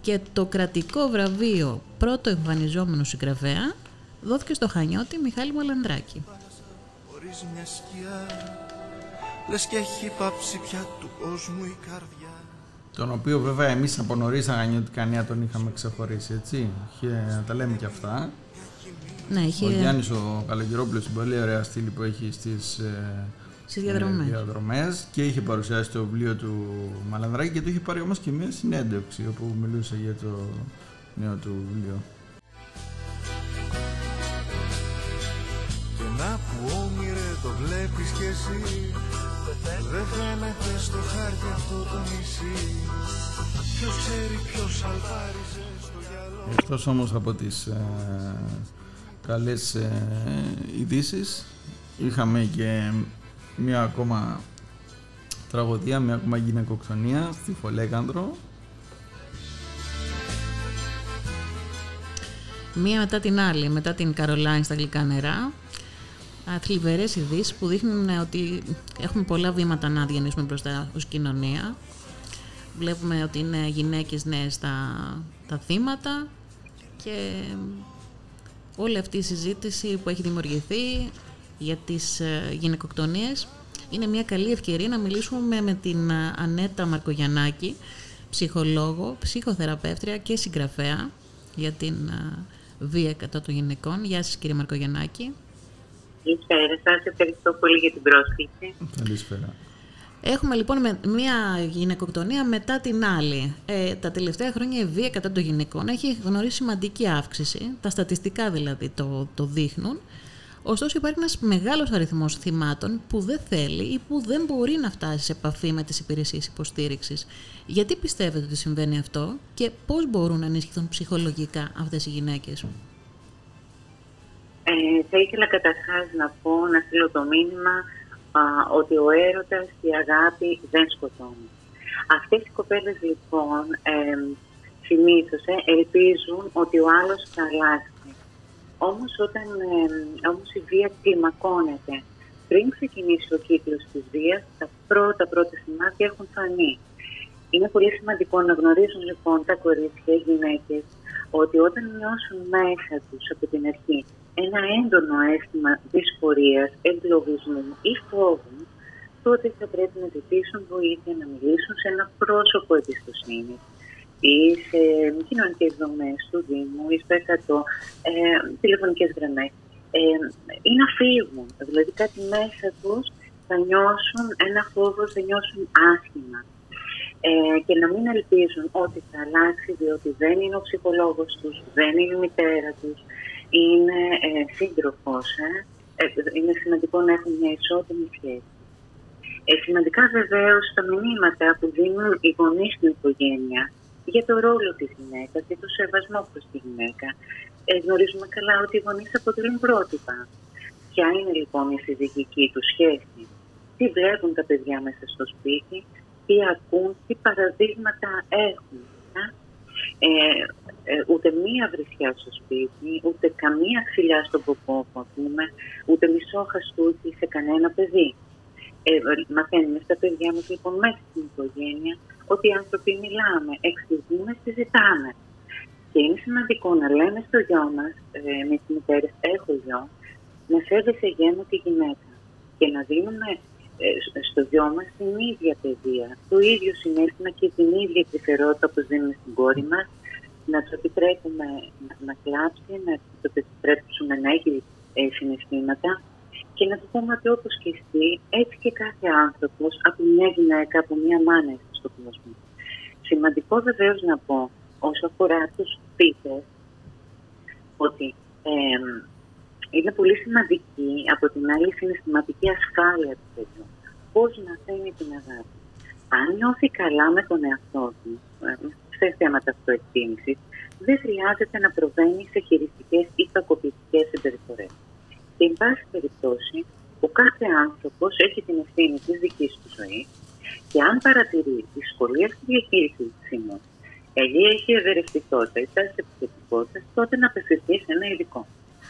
και το κρατικό βραβείο πρώτο εμφανιζόμενο συγγραφέα δόθηκε στο Χανιώτη Μιχάλη Μαλανδράκη. Χωρίς μια σκιά, λες και έχει πάψει πια του κόσμου η καρδιά. Τον οποίο βέβαια εμείς από νωρίς κανένα τον είχαμε ξεχωρίσει, έτσι. να τα λέμε και αυτά. Ναι, είχε... Ο Γιάννης ο Καλογερόπουλος, πολύ ωραία στήλη που έχει στις ε, στις διαδρομές. Ε, διαδρομές και είχε παρουσιάσει το βιβλίο του Μαλανδράκη και του είχε πάρει όμως και μια συνέντευξη όπου μιλούσε για το νέο του βιβλίο. Και να που όμοιρε το βλέπεις κι εσύ Δεν φαίνεται στο χάρτη αυτό το νησί Ποιος ξέρει ποιος αλβάριζε στο γυαλό Εκτός όμως από τις ε, καλές ε, ειδήσεις, είχαμε και μια ακόμα τραγωδία, μια ακόμα γυναικοκτονία στη Φολέκανδρο. Μία μετά την άλλη, μετά την Καρολάιν στα γλυκά νερά. Θλιβερές ειδήσεις που δείχνουν ότι έχουμε πολλά βήματα να διανύσουμε μπροστά ως κοινωνία. Βλέπουμε ότι είναι γυναίκες νέες τα, τα θύματα και όλη αυτή η συζήτηση που έχει δημιουργηθεί για τις ε, γυναικοκτονίες είναι μια καλή ευκαιρία να μιλήσουμε με την ε, Ανέτα Μαρκογιαννάκη, ψυχολόγο, ψυχοθεραπεύτρια και συγγραφέα για την ε, βία κατά των γυναικών. Γεια σας κύριε Μαρκογιαννάκη. Καλησπέρα σας, ευχαριστώ πολύ για την πρόσκληση. Καλησπέρα. Έχουμε λοιπόν μια γυναικοκτονία μετά την άλλη. Ε, τα τελευταία χρόνια η βία κατά των γυναικών έχει γνωρίσει σημαντική αύξηση. Τα στατιστικά δηλαδή το, το δείχνουν. Ωστόσο υπάρχει ένας μεγάλος αριθμός θυμάτων που δεν θέλει ή που δεν μπορεί να φτάσει σε επαφή με τις υπηρεσίες υποστήριξης. Γιατί πιστεύετε ότι συμβαίνει αυτό και πώς μπορούν να ενισχυθούν ψυχολογικά αυτές οι γυναίκες; Ε, θα ήθελα καταρχάς να πω, να στείλω το μήνυμα ότι ο έρωτας και η αγάπη δεν σκοτώνουν. Αυτές οι κοπέλες λοιπόν ε, συνήθως ε, ελπίζουν ότι ο άλλος θα αλλάξει όμως όταν ε, όμως η βία κλιμακώνεται, πριν ξεκινήσει ο κύκλος της βίας, τα πρώτα πρώτα σημάδια έχουν φανεί. Είναι πολύ σημαντικό να γνωρίζουν λοιπόν τα κορίτσια, οι γυναίκες, ότι όταν νιώσουν μέσα τους από την αρχή ένα έντονο αίσθημα δυσφορίας, εγκλωβισμού ή φόβου, τότε θα πρέπει να ζητήσουν βοήθεια, να μιλήσουν σε ένα πρόσωπο εμπιστοσύνη ή σε κοινωνικές δομές του Δήμου ή στο 100 ε, τηλεφωνικές γραμμές ε, ή να φύγουν. Δηλαδή κάτι μέσα τους θα νιώσουν ένα φόβο, θα νιώσουν άσχημα. ε, και να μην ελπίζουν ότι θα αλλάξει διότι δεν είναι ο ψυχολόγος τους, δεν είναι η μητέρα τους, είναι ε, σύντροφος. Ε. Ε, είναι σημαντικό να έχουν μια ισότιμη σχέση. Ε, σημαντικά βεβαίως τα μηνύματα που δίνουν οι γονείς στην οικογένεια για το ρόλο της γυναίκας και το σεβασμό προς τη γυναίκα. Ε, γνωρίζουμε καλά ότι οι γονείς αποτελούν πρότυπα. Ποια είναι λοιπόν η συζυγική τους σχέση, τι βλέπουν τα παιδιά μέσα στο σπίτι, τι ακούν, τι παραδείγματα έχουν; Ε, ε, ούτε μία βρισιά στο σπίτι, ούτε καμία ξυλιά στον ποπό που ακούμε, ούτε μισό χαστούκι σε κανένα παιδί. Ε, μαθαίνουμε στα παιδιά μας λοιπόν μέσα στην οικογένεια ότι οι άνθρωποι μιλάμε, εξηγούμε, συζητάμε. Και είναι σημαντικό να λέμε στο γιο μας, ε, με τις μητέρες, έχω γιο, να σέβεσαι γέννο τη γυναίκα και να δίνουμε ε, στο γιο μας την ίδια παιδεία, το ίδιο συνέστημα και την ίδια κρυφερότητα που δίνουμε στην κόρη μας, να του επιτρέπουμε να, να κλάψει, να του επιτρέψουμε να έχει ε, συναισθήματα. Και να του πούμε ότι όπως και εσύ, έτσι και κάθε άνθρωπος από μια γυναίκα, από μια μάνα στον κόσμο. Σημαντικό βεβαίως να πω όσο αφορά τους σπίτι, ότι ε, είναι πολύ σημαντική από την άλλη συναισθηματική ασφάλεια του παιδιού. Πώς να θέλει την αγάπη. Αν νιώθει καλά με τον εαυτό του, ε, σε θέματα αυτοεκτίμησης, δεν χρειάζεται να προβαίνει σε χειριστικές ή κακοποιητικές συμπεριφορές. Και, εν πάση περιπτώσει, ο κάθε άνθρωπος έχει την ευθύνη της δικής του ζωής και αν παρατηρεί δυσκολία στη διαχείριση τη σημαίνει, ή έχει ευερεστητότητα ή τάση επιθετικότητα, τότε να απευθυνθεί σε ένα ειδικό.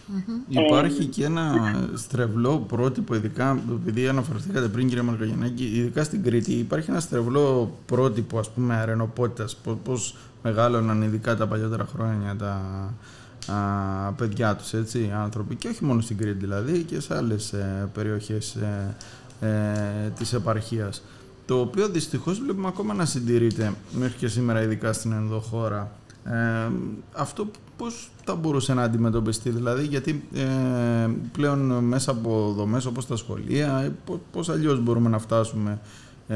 Mm-hmm. Υπάρχει και ένα στρεβλό πρότυπο, ειδικά επειδή αναφερθήκατε πριν κύριε Μαργαγενάκη, ειδικά στην Κρήτη υπάρχει ένα στρεβλό πρότυπο ας πούμε αρενοπότητας, πώς μεγάλωναν ειδικά τα παλιότερα χρόνια τα α, παιδιά τους, έτσι, οι άνθρωποι. Και όχι μόνο στην Κρήτη δηλαδή και σε άλλες ε, περιοχές ε, ε, της επαρχίας. Το οποίο δυστυχώς βλέπουμε ακόμα να συντηρείται μέχρι και σήμερα ειδικά στην ενδοχώρα. Ε, αυτό πώς θα μπορούσε να αντιμετωπιστεί, δηλαδή, γιατί ε, πλέον μέσα από δομές όπως τα σχολεία, ε, πώς αλλιώς μπορούμε να φτάσουμε ε,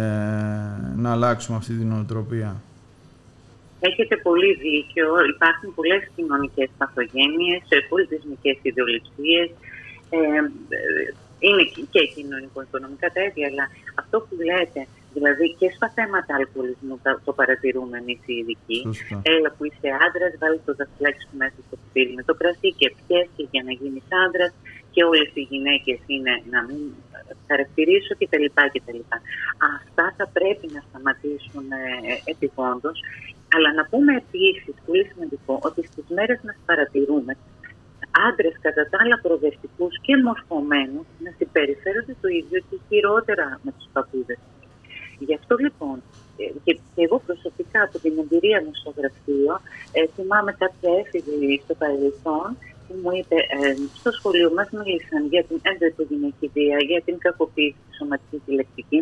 να αλλάξουμε αυτή την νοοτροπία; Έχετε πολύ δίκιο. Υπάρχουν πολλές κοινωνικές παθογένειες, πολιτισμικές ιδεολειψίες. Ε, είναι και κοινωνικο-οικονομικά τα αλλά αυτό που λέτε Δηλαδή και στα θέματα αλκοολισμού το παρατηρούμε εμείς οι ειδικοί. Έλα που είσαι άντρας, βάλει το δαχτυλάκι σου μέσα στο σπίτι με το κρασί και πιέσεις για να γίνεις άντρας και όλες οι γυναίκες είναι να μην χαρακτηρίσω κτλ. Αυτά θα πρέπει να σταματήσουν ε, επιγόντως. Αλλά να πούμε επίσης, πολύ σημαντικό, ότι στις μέρες μας παρατηρούμε άντρες κατά τα άλλα προοδευτικού και μορφωμένους να συμπεριφέρονται το ίδιο και χειρότερα με τους παππούδες Γι' αυτό λοιπόν ε, και, εγώ προσωπικά από την εμπειρία μου στο γραφείο ε, θυμάμαι κάποια έφηβη στο παρελθόν που μου είπε ε, στο σχολείο μας μίλησαν για την ενδοοικογενειακή βία, για την κακοποίηση της σωματικής και λεκτική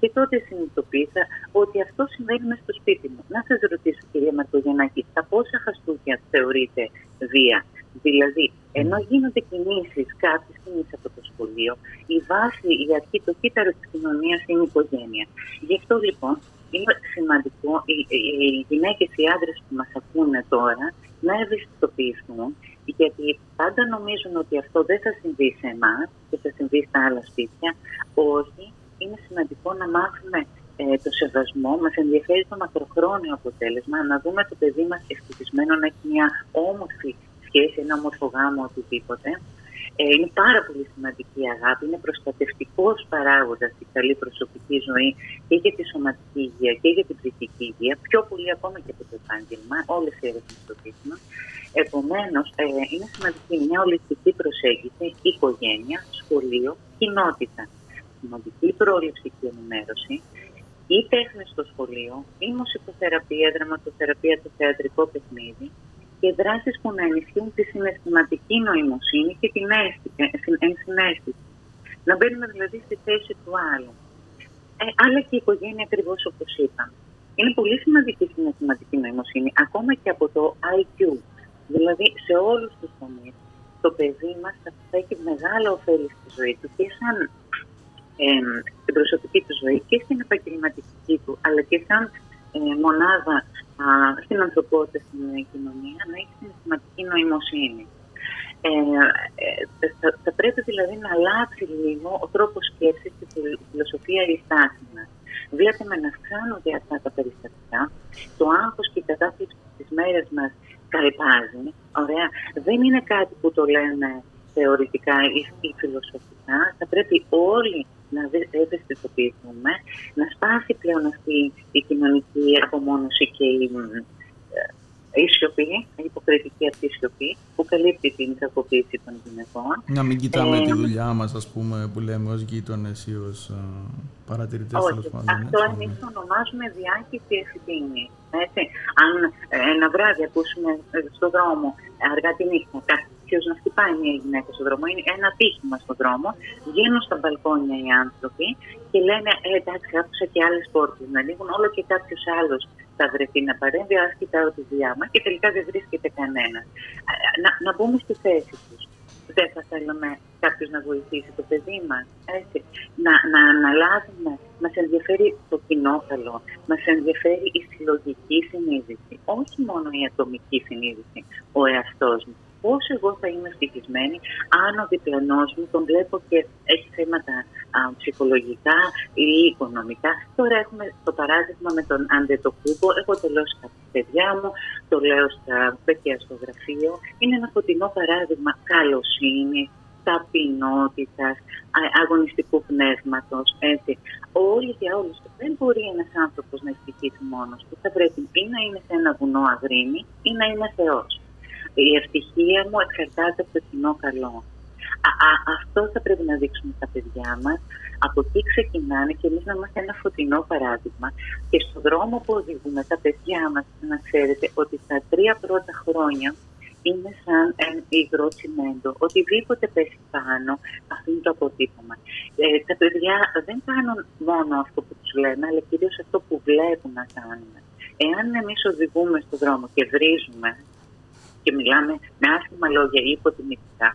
και τότε συνειδητοποίησα ότι αυτό συμβαίνει μέσα στο σπίτι μου. Να σας ρωτήσω κυρία Μαρκογεννάκη, τα πόσα χαστούκια θεωρείτε βία; Δηλαδή, ενώ γίνονται κινήσεις, κάποιες κινήσεις από το σχολείο, η βάση, η αρχή, το κύτταρο της κοινωνίας είναι η οικογένεια. Γι' αυτό λοιπόν είναι σημαντικό οι, οι γυναίκες, οι άντρες που μας ακούνε τώρα να ευαισθητοποιηθούν, γιατί πάντα νομίζουν ότι αυτό δεν θα συμβεί σε εμάς και θα συμβεί στα άλλα σπίτια. Όχι, είναι σημαντικό να μάθουμε ε, το σεβασμό, μας ενδιαφέρει το μακροχρόνιο αποτέλεσμα, να δούμε το παιδί μας ευτυχισμένο να έχει μια όμορφη σχέση, ένα όμορφο γάμο, οτιδήποτε. Ε, είναι πάρα πολύ σημαντική η αγάπη, είναι προστατευτικός παράγοντας στη καλή προσωπική ζωή και για τη σωματική υγεία και για την ψυχική υγεία, πιο πολύ ακόμα και από το επάγγελμα, όλες οι έρευνες στο δείχνουν. Επομένως, ε, είναι σημαντική μια ολιστική προσέγγιση, οικογένεια, σχολείο, κοινότητα. Σημαντική πρόληψη και ενημέρωση, ή τέχνη στο σχολείο, ή μουσικοθεραπεία, δραματοθεραπεία, το θεατρικό παιχνίδι, και δράσεις που να ενισχύουν τη συναισθηματική νοημοσύνη και την ενσυναίσθηση. Να μπαίνουμε δηλαδή στη θέση του άλλου. Ε, αλλά και η οικογένεια ακριβώς όπως είπα. Είναι πολύ σημαντική η συναισθηματική νοημοσύνη, ακόμα και από το IQ. Δηλαδή σε όλους τους τομείς το παιδί μας θα έχει μεγάλο ωφέλη στη ζωή του και σαν ε, στην προσωπική του ζωή και στην επαγγελματική του, αλλά και σαν μονάδα α, στην ανθρωπότητα στην κοινωνία να έχει συναισθηματική νοημοσύνη. Ε, ε, θα, θα, πρέπει δηλαδή να αλλάξει λίγο ο τρόπος σκέψης και η φιλοσοφία η στάση μας. Βλέπουμε να αυξάνονται αυτά τα περιστατικά. Το άγχος και η κατάσταση της μέρες μας καλπάζει. Ωραία. Δεν είναι κάτι που το λέμε θεωρητικά ή, φιλοσοφικά. Θα πρέπει όλοι να ευαισθητοποιηθούμε, να σπάσει πλέον αυτή η κοινωνική απομόνωση και η η σιωπή, η υποκριτική αυτή σιωπή που καλύπτει την κακοποίηση των γυναικών. Να μην κοιτάμε ε, τη δουλειά μας, ας πούμε, που λέμε ως γείτονες ή ως παρατηρητές τέλος πάντων. Αυτό εμείς το ονομάζουμε διάχυση ευθύνη. Αν ε, ένα βράδυ ακούσουμε ε, στον δρόμο αργά τη νύχτα κάποιος να χτυπάει μια γυναίκα στον δρόμο, είναι ένα τύχημα στον δρόμο, βγαίνουν στα μπαλκόνια οι άνθρωποι και λένε ε, εντάξει, άκουσα και άλλες πόρτες να ανοίγουν, όλο και κάποιος άλλος θα βρεθεί να παρέμβει, α κοιτάω τη δουλειά μα και τελικά δεν βρίσκεται κανένας. Να, να μπούμε στη θέση τους. Δεν θα θέλαμε κάποιος να βοηθήσει το παιδί μας. Να, να αναλάβουμε. Μας ενδιαφέρει το κοινό καλό. Μας ενδιαφέρει η συλλογική συνείδηση. Όχι μόνο η ατομική συνείδηση, ο εαυτός μου πώς εγώ θα είμαι ευτυχισμένη αν ο διπλανός μου τον βλέπω και έχει θέματα α, ψυχολογικά ή οικονομικά. Τώρα έχουμε το παράδειγμα με τον Αντετοκούμπο. Έχω τελειώσει τα παιδιά μου, το λέω στα παιδιά στο γραφείο. Είναι ένα φωτεινό παράδειγμα καλοσύνης, ταπεινότητας, αγωνιστικού πνεύματος. Όλοι για όλους. Δεν μπορεί ένας άνθρωπος να ευτυχίσει μόνος του. Θα πρέπει ή να είναι σε ένα βουνό αγρίμι ή να είναι Θεός. Η ευτυχία μου εξαρτάται από το κοινό καλό. Α, αυτό θα πρέπει να δείξουμε στα παιδιά μας. Από εκεί ξεκινάνε και εμείς να είμαστε ένα φωτεινό παράδειγμα. Και στον δρόμο που οδηγούμε τα παιδιά μας, να ξέρετε ότι στα τρία πρώτα χρόνια είναι σαν υγρό τσιμέντο. Οτιδήποτε πέσει πάνω, αφήνει το αποτύπωμα. Ε, τα παιδιά δεν κάνουν μόνο αυτό που τους λέμε, αλλά κυρίως αυτό που βλέπουν να κάνουν. Εάν εμείς οδηγούμε στον δρόμο και βρίζουμε και μιλάμε με άσχημα λόγια ή υποτιμητικά,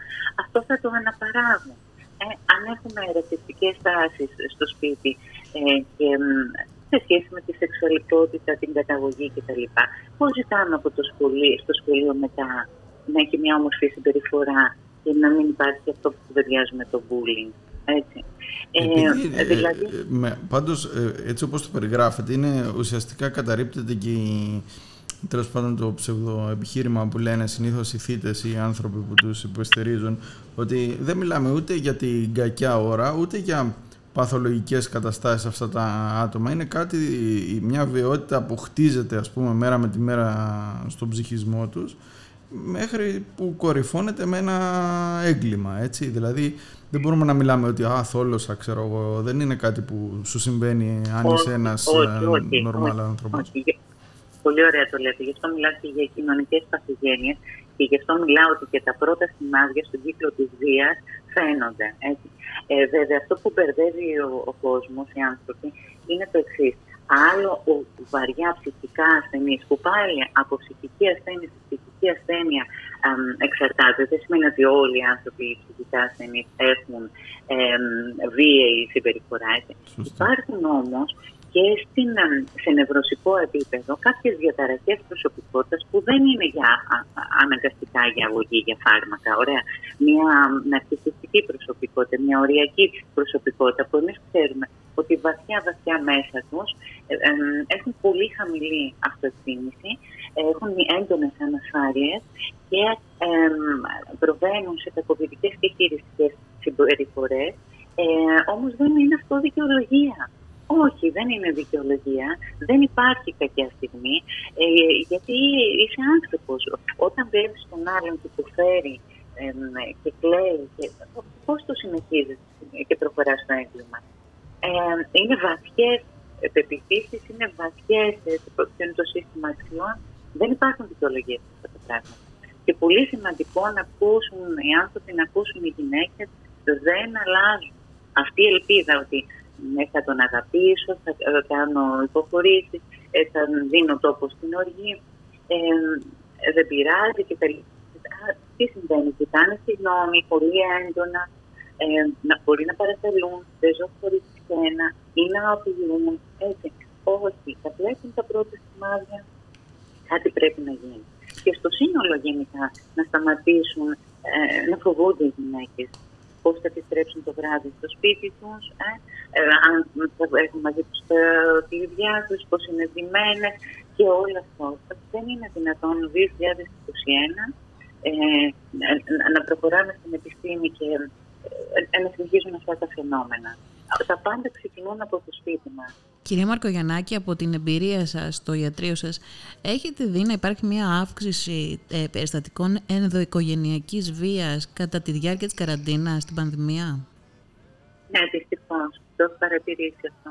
αυτό θα το αναπαράγουν. Ε, αν έχουμε ρατσιστικέ τάσεις στο σπίτι ε, και σε σχέση με τη σεξουαλικότητα, την καταγωγή κτλ. Πώς ζητάμε από το σχολείο, στο σχολείο μετά να έχει μια όμορφη συμπεριφορά και να μην υπάρχει αυτό που κουβεντιάζουμε το bullying. Έτσι. Ε, δηλαδή... ε, πάντως, ε, έτσι όπως το περιγράφετε, είναι ουσιαστικά καταρρύπτεται και η τέλος πάντων το ψευδοεπιχείρημα που λένε συνήθως οι θήτες ή οι άνθρωποι που τους υποστηρίζουν, ότι δεν μιλάμε ούτε για την κακιά ώρα, ούτε για παθολογικές καταστάσεις αυτά τα άτομα. Είναι κάτι, μια βιότητα που χτίζεται ας πούμε μέρα με τη μέρα στον ψυχισμό τους μέχρι που κορυφώνεται με ένα έγκλημα, έτσι. Δηλαδή δεν μπορούμε να μιλάμε ότι «Α, θόλωσα, ξέρω εγώ». Δεν είναι κάτι που σου συμβαίνει αν είσαι ένας νορμάλ άνθρωπος. Πολύ ωραία το λέτε. Γι' αυτό μιλάω και για κοινωνικές παθογένειες και γι' αυτό μιλάω ότι και τα πρώτα σημάδια στον κύκλο της βίας φαίνονται. Έτσι. Ε, βέβαια, αυτό που μπερδεύει ο, ο κόσμος, οι άνθρωποι, είναι το εξής. Άλλο ο βαριά ψυχικά ασθενή που πάλι από ψυχική ασθένεια σε ψυχική ασθένεια εξαρτάται. Δεν σημαίνει ότι όλοι οι άνθρωποι ψυχικά ασθενείς έχουν ε, βίαιη συμπεριφορά. Υπάρχουν όμως και στην, σε νευρωσικό επίπεδο κάποιες διαταραχές προσωπικότητας που δεν είναι για, αναγκαστικά για αγωγή, για φάρμακα. Ωραία. Μια ναρκιστική προσωπικότητα, μια οριακή προσωπικότητα που εμείς ξέρουμε ότι βαθιά βαθιά μέσα τους ε, ε, έχουν πολύ χαμηλή αυτοεκτίμηση, έχουν έντονες ανασφάλειες και ε, προβαίνουν σε κακοποιητικές και χειριστικές συμπεριφορές. Ε, Όμως δεν είναι αυτό δικαιολογία. Όχι, δεν είναι δικαιολογία. Δεν υπάρχει κακιά στιγμή, ε, γιατί είσαι άνθρωπος. Όταν βλέπεις τον άλλον και φέρει ε, και κλαίει, και, πώς το συνεχίζεις και προχωράς στο έγκλημα. Ε, είναι βαθιές πεπιθήσεις, είναι βαθιές ε, είναι το σύστημα αξιών. Δεν υπάρχουν δικαιολογίες σε αυτά τα πράγματα. Και πολύ σημαντικό να ακούσουν οι άνθρωποι, να ακούσουν οι γυναίκες, δεν αλλάζουν. Αυτή η ελπίδα ότι ναι, θα τον αγαπήσω, θα κάνω υποχωρήσει, ε, θα δίνω τόπο στην οργή, ε, δεν πειράζει και τα Τι συμβαίνει, κοιτάνε συγγνώμη πολύ έντονα, ε, να μπορεί να παραθελούν, δεν ζω χωρίς σένα ή να απειλούν, έτσι. Όχι, θα βλέπουν τα πρώτα σημάδια, κάτι πρέπει να γίνει. Και στο σύνολο γενικά να σταματήσουν ε, να φοβούνται οι γυναίκες πώς θα επιστρέψουν το βράδυ στο σπίτι τους, ε, ε, αν θα έχουν μαζί τους τα κλειδιά τους, πώς είναι δημένε και όλο αυτό. Δεν είναι δυνατόν το 2021 ε, να προχωράμε στην επιστήμη και ε, να συνεχίζουν αυτά τα φαινόμενα. Τα πάντα ξεκινούν από το σπίτι μας. Κυρία Μαρκογιαννάκη, από την εμπειρία σας στο ιατρείο σας, έχετε δει να υπάρχει μια αύξηση ε, περιστατικών ενδοοικογενειακής βίας κατά τη διάρκεια της καραντίνας στην πανδημία; Ναι, δυστυχώ. Το έχω παρατηρήσει αυτό.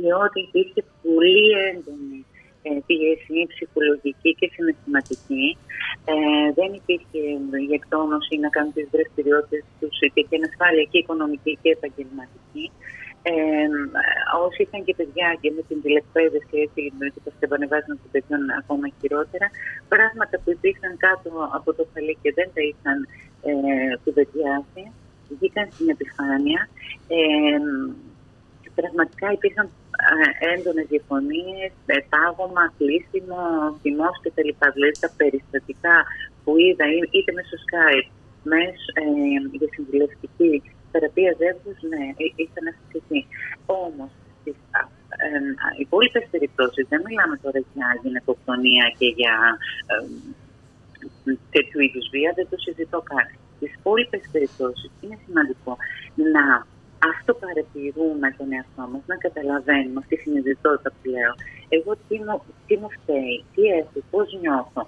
Διότι υπήρχε πολύ έντονη ε, πίεση ψυχολογική και συναισθηματική. Ε, δεν υπήρχε η εκτόνωση να κάνουν τις δραστηριότητες τους, υπήρχε ανασφάλεια και οικονομική και επαγγελματική. Ε, όσοι είχαν και παιδιά και με την τηλεκπαίδευση με το επανεβάζουν των παιδιών ακόμα χειρότερα, πράγματα που υπήρχαν κάτω από το χαλί και δεν τα είχαν ε, κουβεντιάσει, βγήκαν στην επιφάνεια. Ε, πραγματικά υπήρχαν έντονες διαφωνίες, πάγωμα, κλείσιμο, θυμός κτλ. Δηλαδή τα περιστατικά που είδα είτε μέσω Skype, μέσω ε, για συμβουλευτική θεραπείας ζεύγους, ναι, ήσταν αυξηθεί. Όμως, στις ε, υπόλοιπες περιπτώσεις, δεν μιλάμε τώρα για γυναικοκτονία και για ε, τέτοιου είδους βία, δεν το συζητώ καν. Στις υπόλοιπες περιπτώσεις είναι σημαντικό να αυτό παρατηρούμε τον εαυτό μας, να καταλαβαίνουμε αυτή τη συνειδητότητα που λέω. Εγώ τι μου, τι μου φταίει, τι έχω, πώς νιώθω.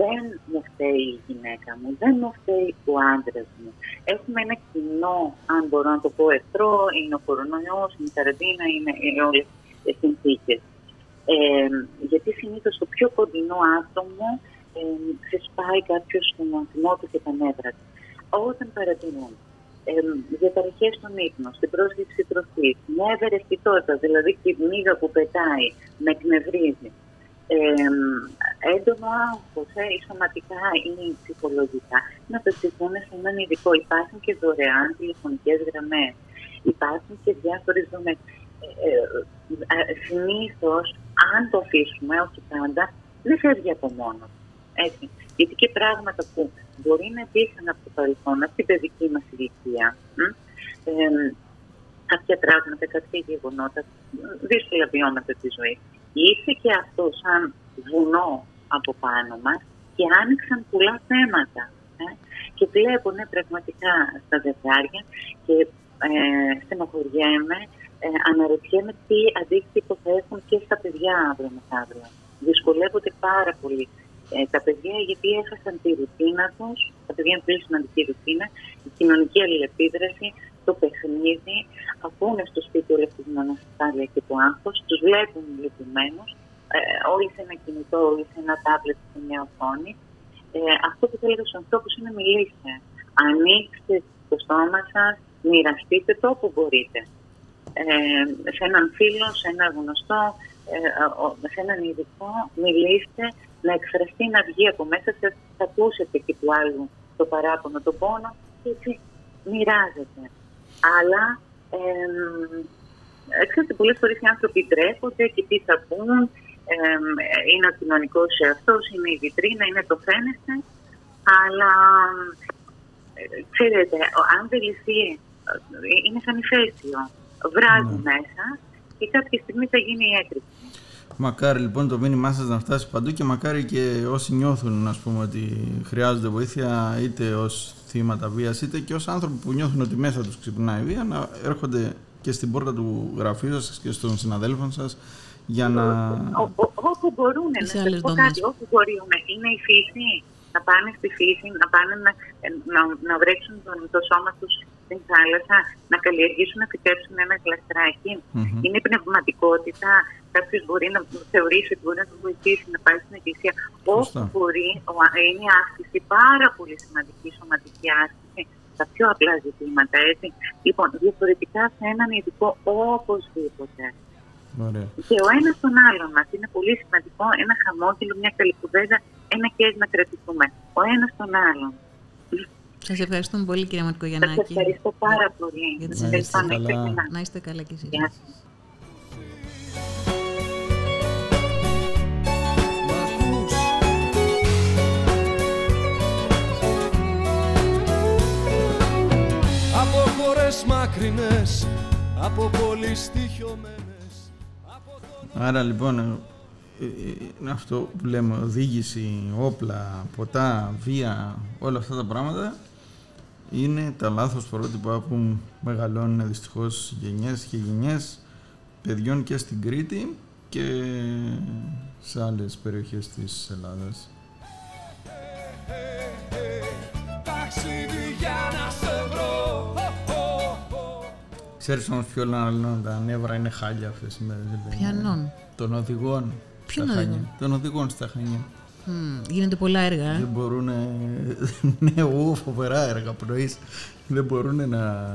Δεν μου φταίει η γυναίκα μου, δεν μου φταίει ο άντρας μου. Έχουμε ένα κοινό, αν μπορώ να το πω, εχθρό, είναι ο κορονοϊός, είναι η καραντίνα, είναι όλες οι συνθήκες. Ε, γιατί συνήθως το πιο κοντινό άτομο ε, ξεσπάει κάποιος στον θυμό του και τα νεύρα του. Όταν παρατηρούμε ε, διαταραχέ στον ύπνο, στην πρόσληψη τροφής, μια ευερεστητότητα, δηλαδή η μύγα που πετάει, με εκνευρίζει. Ε, έντονο άγχο, ε, ή σωματικά ή ψυχολογικά, να απευθυνθούν σε έναν ειδικό. Υπάρχουν και δωρεάν τηλεφωνικές γραμμές. Υπάρχουν και διάφορες δομές. Ε, ε, ε Συνήθως, αν το αφήσουμε, όχι πάντα, δεν φεύγει από μόνος. Έτσι. Γιατί και πράγματα που μπορεί να υπήρχαν από το παρελθόν, από την παιδική μας ηλικία, ε, κάποια πράγματα, κάποια γεγονότα, δύσκολα βιώματα της ζωής. Ήρθε και αυτό σαν βουνό από πάνω μας και άνοιξαν πολλά θέματα. Ε. Και βλέπω ναι, πραγματικά στα ζευγάρια και ε, στενοχωριέμαι, ε, αναρωτιέμαι τι αντίκτυπο θα έχουν και στα παιδιά αύριο μεθαύριο. Δυσκολεύονται πάρα πολύ ε, τα παιδιά γιατί έχασαν τη ρουτίνα τους, τα παιδιά είναι πολύ σημαντική ρουτίνα, η κοινωνική αλληλεπίδραση, το παιχνίδι, ακούνε στο σπίτι όλη αυτή την ανασφάλεια και το άγχος, τους βλέπουν λυπημένους, ε, όλοι σε ένα κινητό, όλοι σε ένα τάμπλετ, σε μια οθόνη. Ε, αυτό που θέλω στου ανθρώπου είναι μιλήστε. Ανοίξτε το στόμα σας, μοιραστείτε το όπου μπορείτε. Ε, σε έναν φίλο, σε έναν γνωστό, ε, σε έναν ειδικό, μιλήστε, να εκφραστεί, να βγει από μέσα σας, θα ακούσετε και του άλλου το παράπονο, το πόνο και έτσι μοιράζεται. Αλλά ε, ξέρετε, πολλές φορές οι άνθρωποι ντρέπονται και τι θα πούν. Ε, είναι ο κοινωνικός εαυτός, είναι η βιτρίνα, είναι το φαίνεσαι. Αλλά ε, ξέρετε, αν δεν λυθεί, είναι σαν ηφαίστειο. Βράζει ναι. μέσα και κάποια στιγμή θα γίνει η έκρηξη. Μακάρι λοιπόν το μήνυμά σας να φτάσει παντού και μακάρι και όσοι νιώθουν ας πούμε, ότι χρειάζονται βοήθεια είτε ως θύματα βίας είτε και ως άνθρωποι που νιώθουν ότι μέσα τους ξυπνάει η βία να έρχονται και στην πόρτα του γραφείου σας και των συναδέλφων σας για να... Όπου μπορούν, να σας πω κάτι, όπου μπορούν. Είναι η φύση, να πάνε στη φύση, να πάνε να, να, να βρέξουν το, το σώμα τους στην θάλασσα, να καλλιεργήσουν, να φυτέψουν ένα γλαστράκι. Mm-hmm. Είναι η πνευματικότητα. Κάποιος μπορεί να θεωρήσει ότι μπορεί να τους βοηθήσει να πάει στην εκκλησία. Όσο μπορεί, είναι η άσκηση πάρα πολύ σημαντική σωματική άσκηση τα πιο απλά ζητήματα, έτσι. Λοιπόν, διαφορετικά σε έναν ειδικό οπωσδήποτε. Ωραία. Και ο ένας τον άλλον μας είναι πολύ σημαντικό ένα χαμόγελο, μια καλή κουβέντα, ένα και να κρατηθούμε. Ο ένας τον άλλον. Σας ευχαριστούμε πολύ κύριε Ματικογιαννάκη. Σας ευχαριστώ πάρα πολύ. Για να, είστε καλά. να είστε καλά και εσείς. Από χώρες μακρινές, από πολύ Άρα λοιπόν ε, ε, ε, αυτό που λέμε οδήγηση, όπλα, ποτά, βία, όλα αυτά τα πράγματα είναι τα λάθος πρότυπα που μεγαλώνουν δυστυχώς γενιές και γενιές παιδιών και στην Κρήτη και σε άλλες περιοχές της Ελλάδας. Ταξίδι για να σε βρω Ξέρεις όμως ποιο λένε τα νεύρα είναι χάλια αυτές τις μέρες. δεν είναι. Πιανών. Των οδηγών. Ποιον στα οδηγό; Χανιά. Των οδηγών στα Χανιά. Μμμ, Γίνονται πολλά έργα. ε. Δεν μπορούν. Ναι, ου, φοβερά έργα πρωί. Δεν μπορούν να.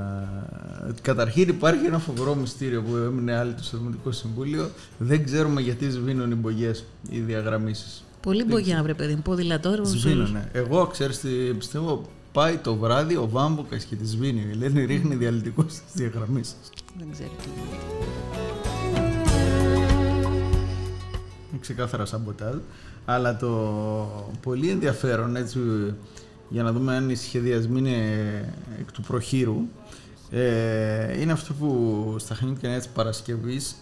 Καταρχήν υπάρχει ένα φοβερό μυστήριο που έμεινε άλλη το Δημοτικό Συμβούλιο. Δεν ξέρουμε γιατί σβήνουν οι μπογιές, οι διαγραμμίσεις. Πολύ μπογιά, βρε παιδί μου. Ποδηλατόρ. Σβήνουνε. Εγώ ξέρω τι πιστεύω. Πάει το βράδυ ο Βάμποκα και τη σβήνει. Λένε ρίχνει διαλυτικό στις διαγραμμίσεις. Δεν ξέρω τι. Είναι ξεκάθαρα σαμποτάζ. Αλλά το πολύ ενδιαφέρον έτσι, για να δούμε αν οι σχεδιασμοί είναι εκ του προχείρου ε, είναι αυτό που στα Χανίτικα της Παρασκευής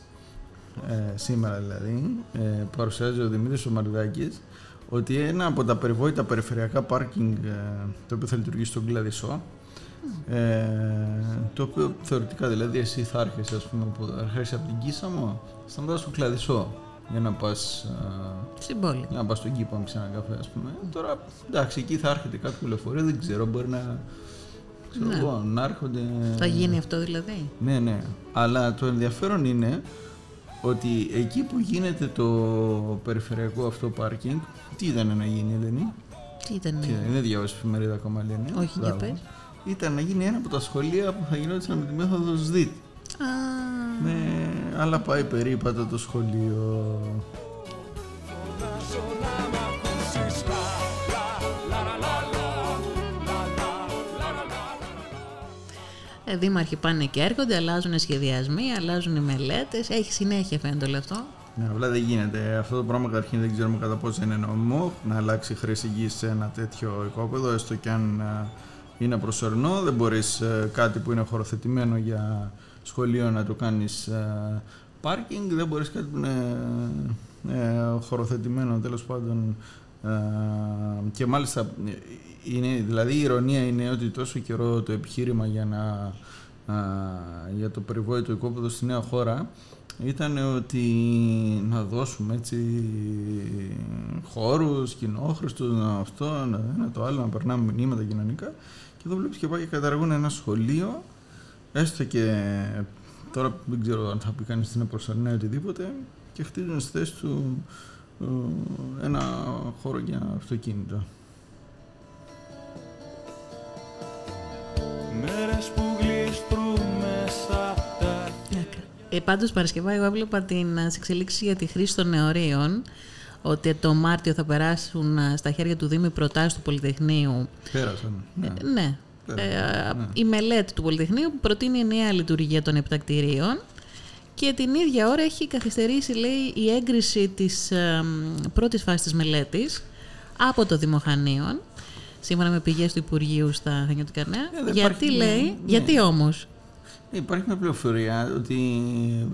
ε, σήμερα δηλαδή ε, παρουσιάζει ο Δημήτρης ο Μαριδάκης ότι ένα από τα περιβόητα περιφερειακά πάρκινγκ ε, το οποίο θα λειτουργήσει στον Κλαδισό ε, το οποίο θεωρητικά δηλαδή εσύ θα έρχεσαι ας πούμε από, θα έρχεσαι από την Κίσαμο σταματάς στο Κλαδισό για να πας ε, Στην πόλη. για να πας στον κήπο να πιεις ένα καφέ ας πούμε τώρα εντάξει εκεί θα έρχεται κάποιο λεωφορείο δεν ξέρω μπορεί να ξέρω Ναι. εγώ, να έρχονται Θα γίνει αυτό δηλαδή; ναι, ναι. Αλλά το ενδιαφέρον είναι ότι εκεί που γίνεται το περιφερειακό αυτό πάρκινγκ, τι ήταν να γίνει, Ελένη; Τι ήταν. Τι ήταν, δεν διάβασε εφημερίδα ακόμα, Ελένη. Ναι. Όχι, για Μπράβο. πες. Ήταν να γίνει ένα από τα σχολεία που θα γινόταν με τη μέθοδος ΣΔΙΤ. Α, Ναι, αλλά πάει περίπατα το σχολείο. ε, δήμαρχοι πάνε και έρχονται, αλλάζουν οι σχεδιασμοί, αλλάζουν οι μελέτες. Έχει συνέχεια φαίνεται όλο αυτό. Ναι, απλά δεν γίνεται. Αυτό το πράγμα καταρχήν δεν ξέρουμε κατά πόσο είναι νομό να αλλάξει χρήση γης σε ένα τέτοιο οικόπεδο, έστω και αν ε, είναι προσωρινό. Δεν μπορείς κάτι που είναι χωροθετημένο για σχολείο να το κάνεις πάρκινγκ. Δεν μπορείς κάτι που είναι ε, χωροθετημένο τέλος πάντων. ε, και μάλιστα ε, είναι, δηλαδή η ηρωνία είναι ότι τόσο καιρό το επιχείρημα για, να, α, για το περιβόητο οικόπεδο στη νέα χώρα ήταν ότι να δώσουμε έτσι χώρους, κοινόχρηστους, να αυτό, να ένα το άλλο, να περνάμε μηνύματα κοινωνικά και εδώ βλέπεις και πάει και καταργούν ένα σχολείο έστω και τώρα δεν ξέρω αν θα πει κανείς ότι είναι προσωρινά ή οτιδήποτε και χτίζουν στη θέση του ε, ένα χώρο για αυτοκίνητα. Μέρες που γλιστρούμε στα τα Ε, πάντως Παρασκευά εγώ έβλεπα την ε, εξελίξη για τη χρήση των νεωρίων ότι το Μάρτιο θα περάσουν ε, στα χέρια του Δήμου οι προτάσεις του Πολυτεχνείου. Πέρασαν. Ναι. Ε, ναι. Πέρασαν, Ε, ναι. Η μελέτη του Πολυτεχνείου που προτείνει νέα λειτουργία των επιτακτηρίων και την ίδια ώρα έχει καθυστερήσει λέει, η έγκριση της ε, μ, πρώτης φάσης της μελέτης από το Δημοχανίων σύμφωνα με πηγές του Υπουργείου στα Χανιώτικα Νέα. Ε, δεν γιατί υπάρχει- λέει, ναι. γιατί όμως; Υπάρχει μια πληροφορία ότι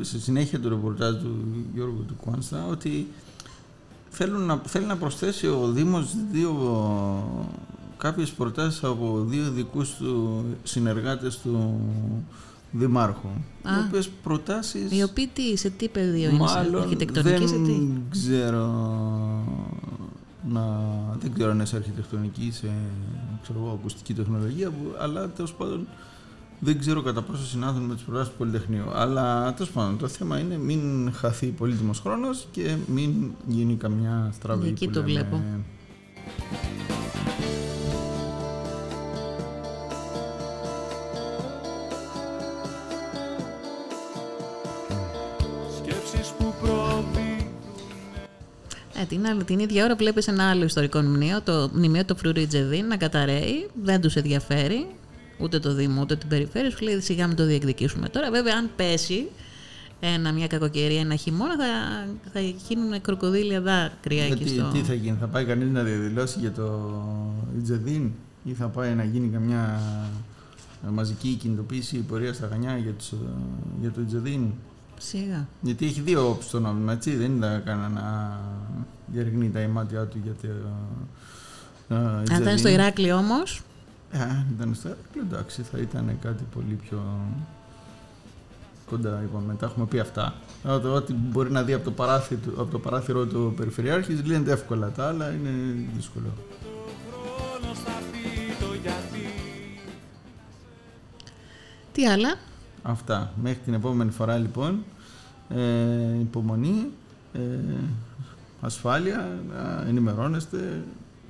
στη συνέχεια του ρεπορτάζ του Γιώργου του Κουάνστα ότι θέλουν να, θέλει να προσθέσει ο Δήμος δύο κάποιες προτάσεις από δύο δικούς του συνεργάτες του Δημάρχου. Α. οι οποίες προτάσεις Οι οποίοι τι, σε τι πεδίο είναι, σε μάλλον αρχιτεκτονική, δεν σε τι; ξέρω να, δεν ξέρω αν είναι σε αρχιτεκτονική, σε ξέρω εγώ, ακουστική τεχνολογία, που- αλλά τέλος πάντων δεν ξέρω κατά πόσο συνάδουν με τις προτάσεις του Πολυτεχνείου. Αλλά τέλος πάντων το θέμα είναι μην χαθεί πολύτιμος χρόνος και μην γίνει καμιά στραβή. Εκεί που το λέμε. βλέπω. Ε, την, άλλη, την ίδια ώρα βλέπεις ένα άλλο ιστορικό μνημείο, το μνημείο του Φρουρίτζεδίν, να καταραίει, δεν τους ενδιαφέρει, ούτε το Δήμο, ούτε την περιφέρεια, σου λέει σιγά μην το διεκδικήσουμε τώρα. Βέβαια, αν πέσει ένα, μια κακοκαιρία, ένα χειμώνα, θα, θα γίνουν κροκοδίλια δάκρυα εκεί Γιατί, στο... τι θα γίνει, θα πάει κανείς να διαδηλώσει για το Ιτζεδίν ή θα πάει να γίνει καμιά μαζική κινητοποίηση, η πορεία στα Χανιά για, τους, ε, για το Τζεδίν; Σιγά. Γιατί έχει δύο όψεις το νόμισμα, έτσι. Δεν ήταν κανένα να διαρριγνεί τα ημάτια του για το ε, Αν ήταν στο Ηράκλειο όμως. Ε, αν ήταν στο Ηράκλειο, εντάξει, θα ήταν κάτι πολύ πιο κοντά. Είπαμε, τα έχουμε πει αυτά. Ό,τι μπορεί να δει από το, παράθυρο, από το παράθυρο του Περιφερειάρχης λύνεται εύκολα. Τα άλλα είναι δύσκολο. Τι άλλα; Αυτά. Μέχρι την επόμενη φορά λοιπόν. Ε, υπομονή, ε, ασφάλεια, να ενημερώνεστε,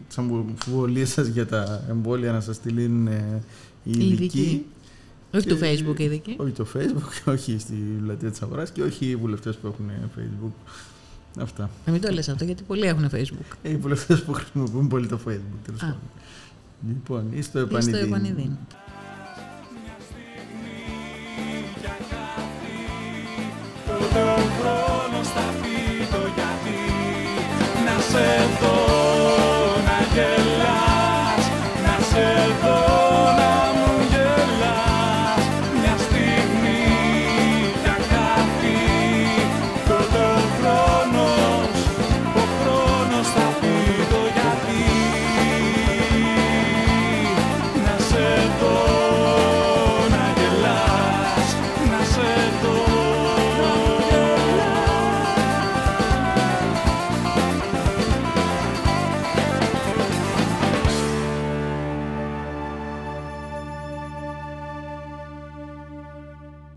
τις αμφιβολίες σας για τα εμβόλια να σας τη λύνουν ε, οι ειδικοί. Όχι το facebook οι ειδικοί. Όχι το facebook, όχι στη πλατεία της αγοράς και όχι οι βουλευτές που έχουν facebook. Αυτά. Να μην το λες αυτό γιατί πολλοί έχουν facebook. Ε, οι βουλευτές που χρησιμοποιούν πολύ το facebook. Τέλος πάντων. Λοιπόν, είστε επανειδήν. Ο χρόνος θα πει το γιατί να σε δω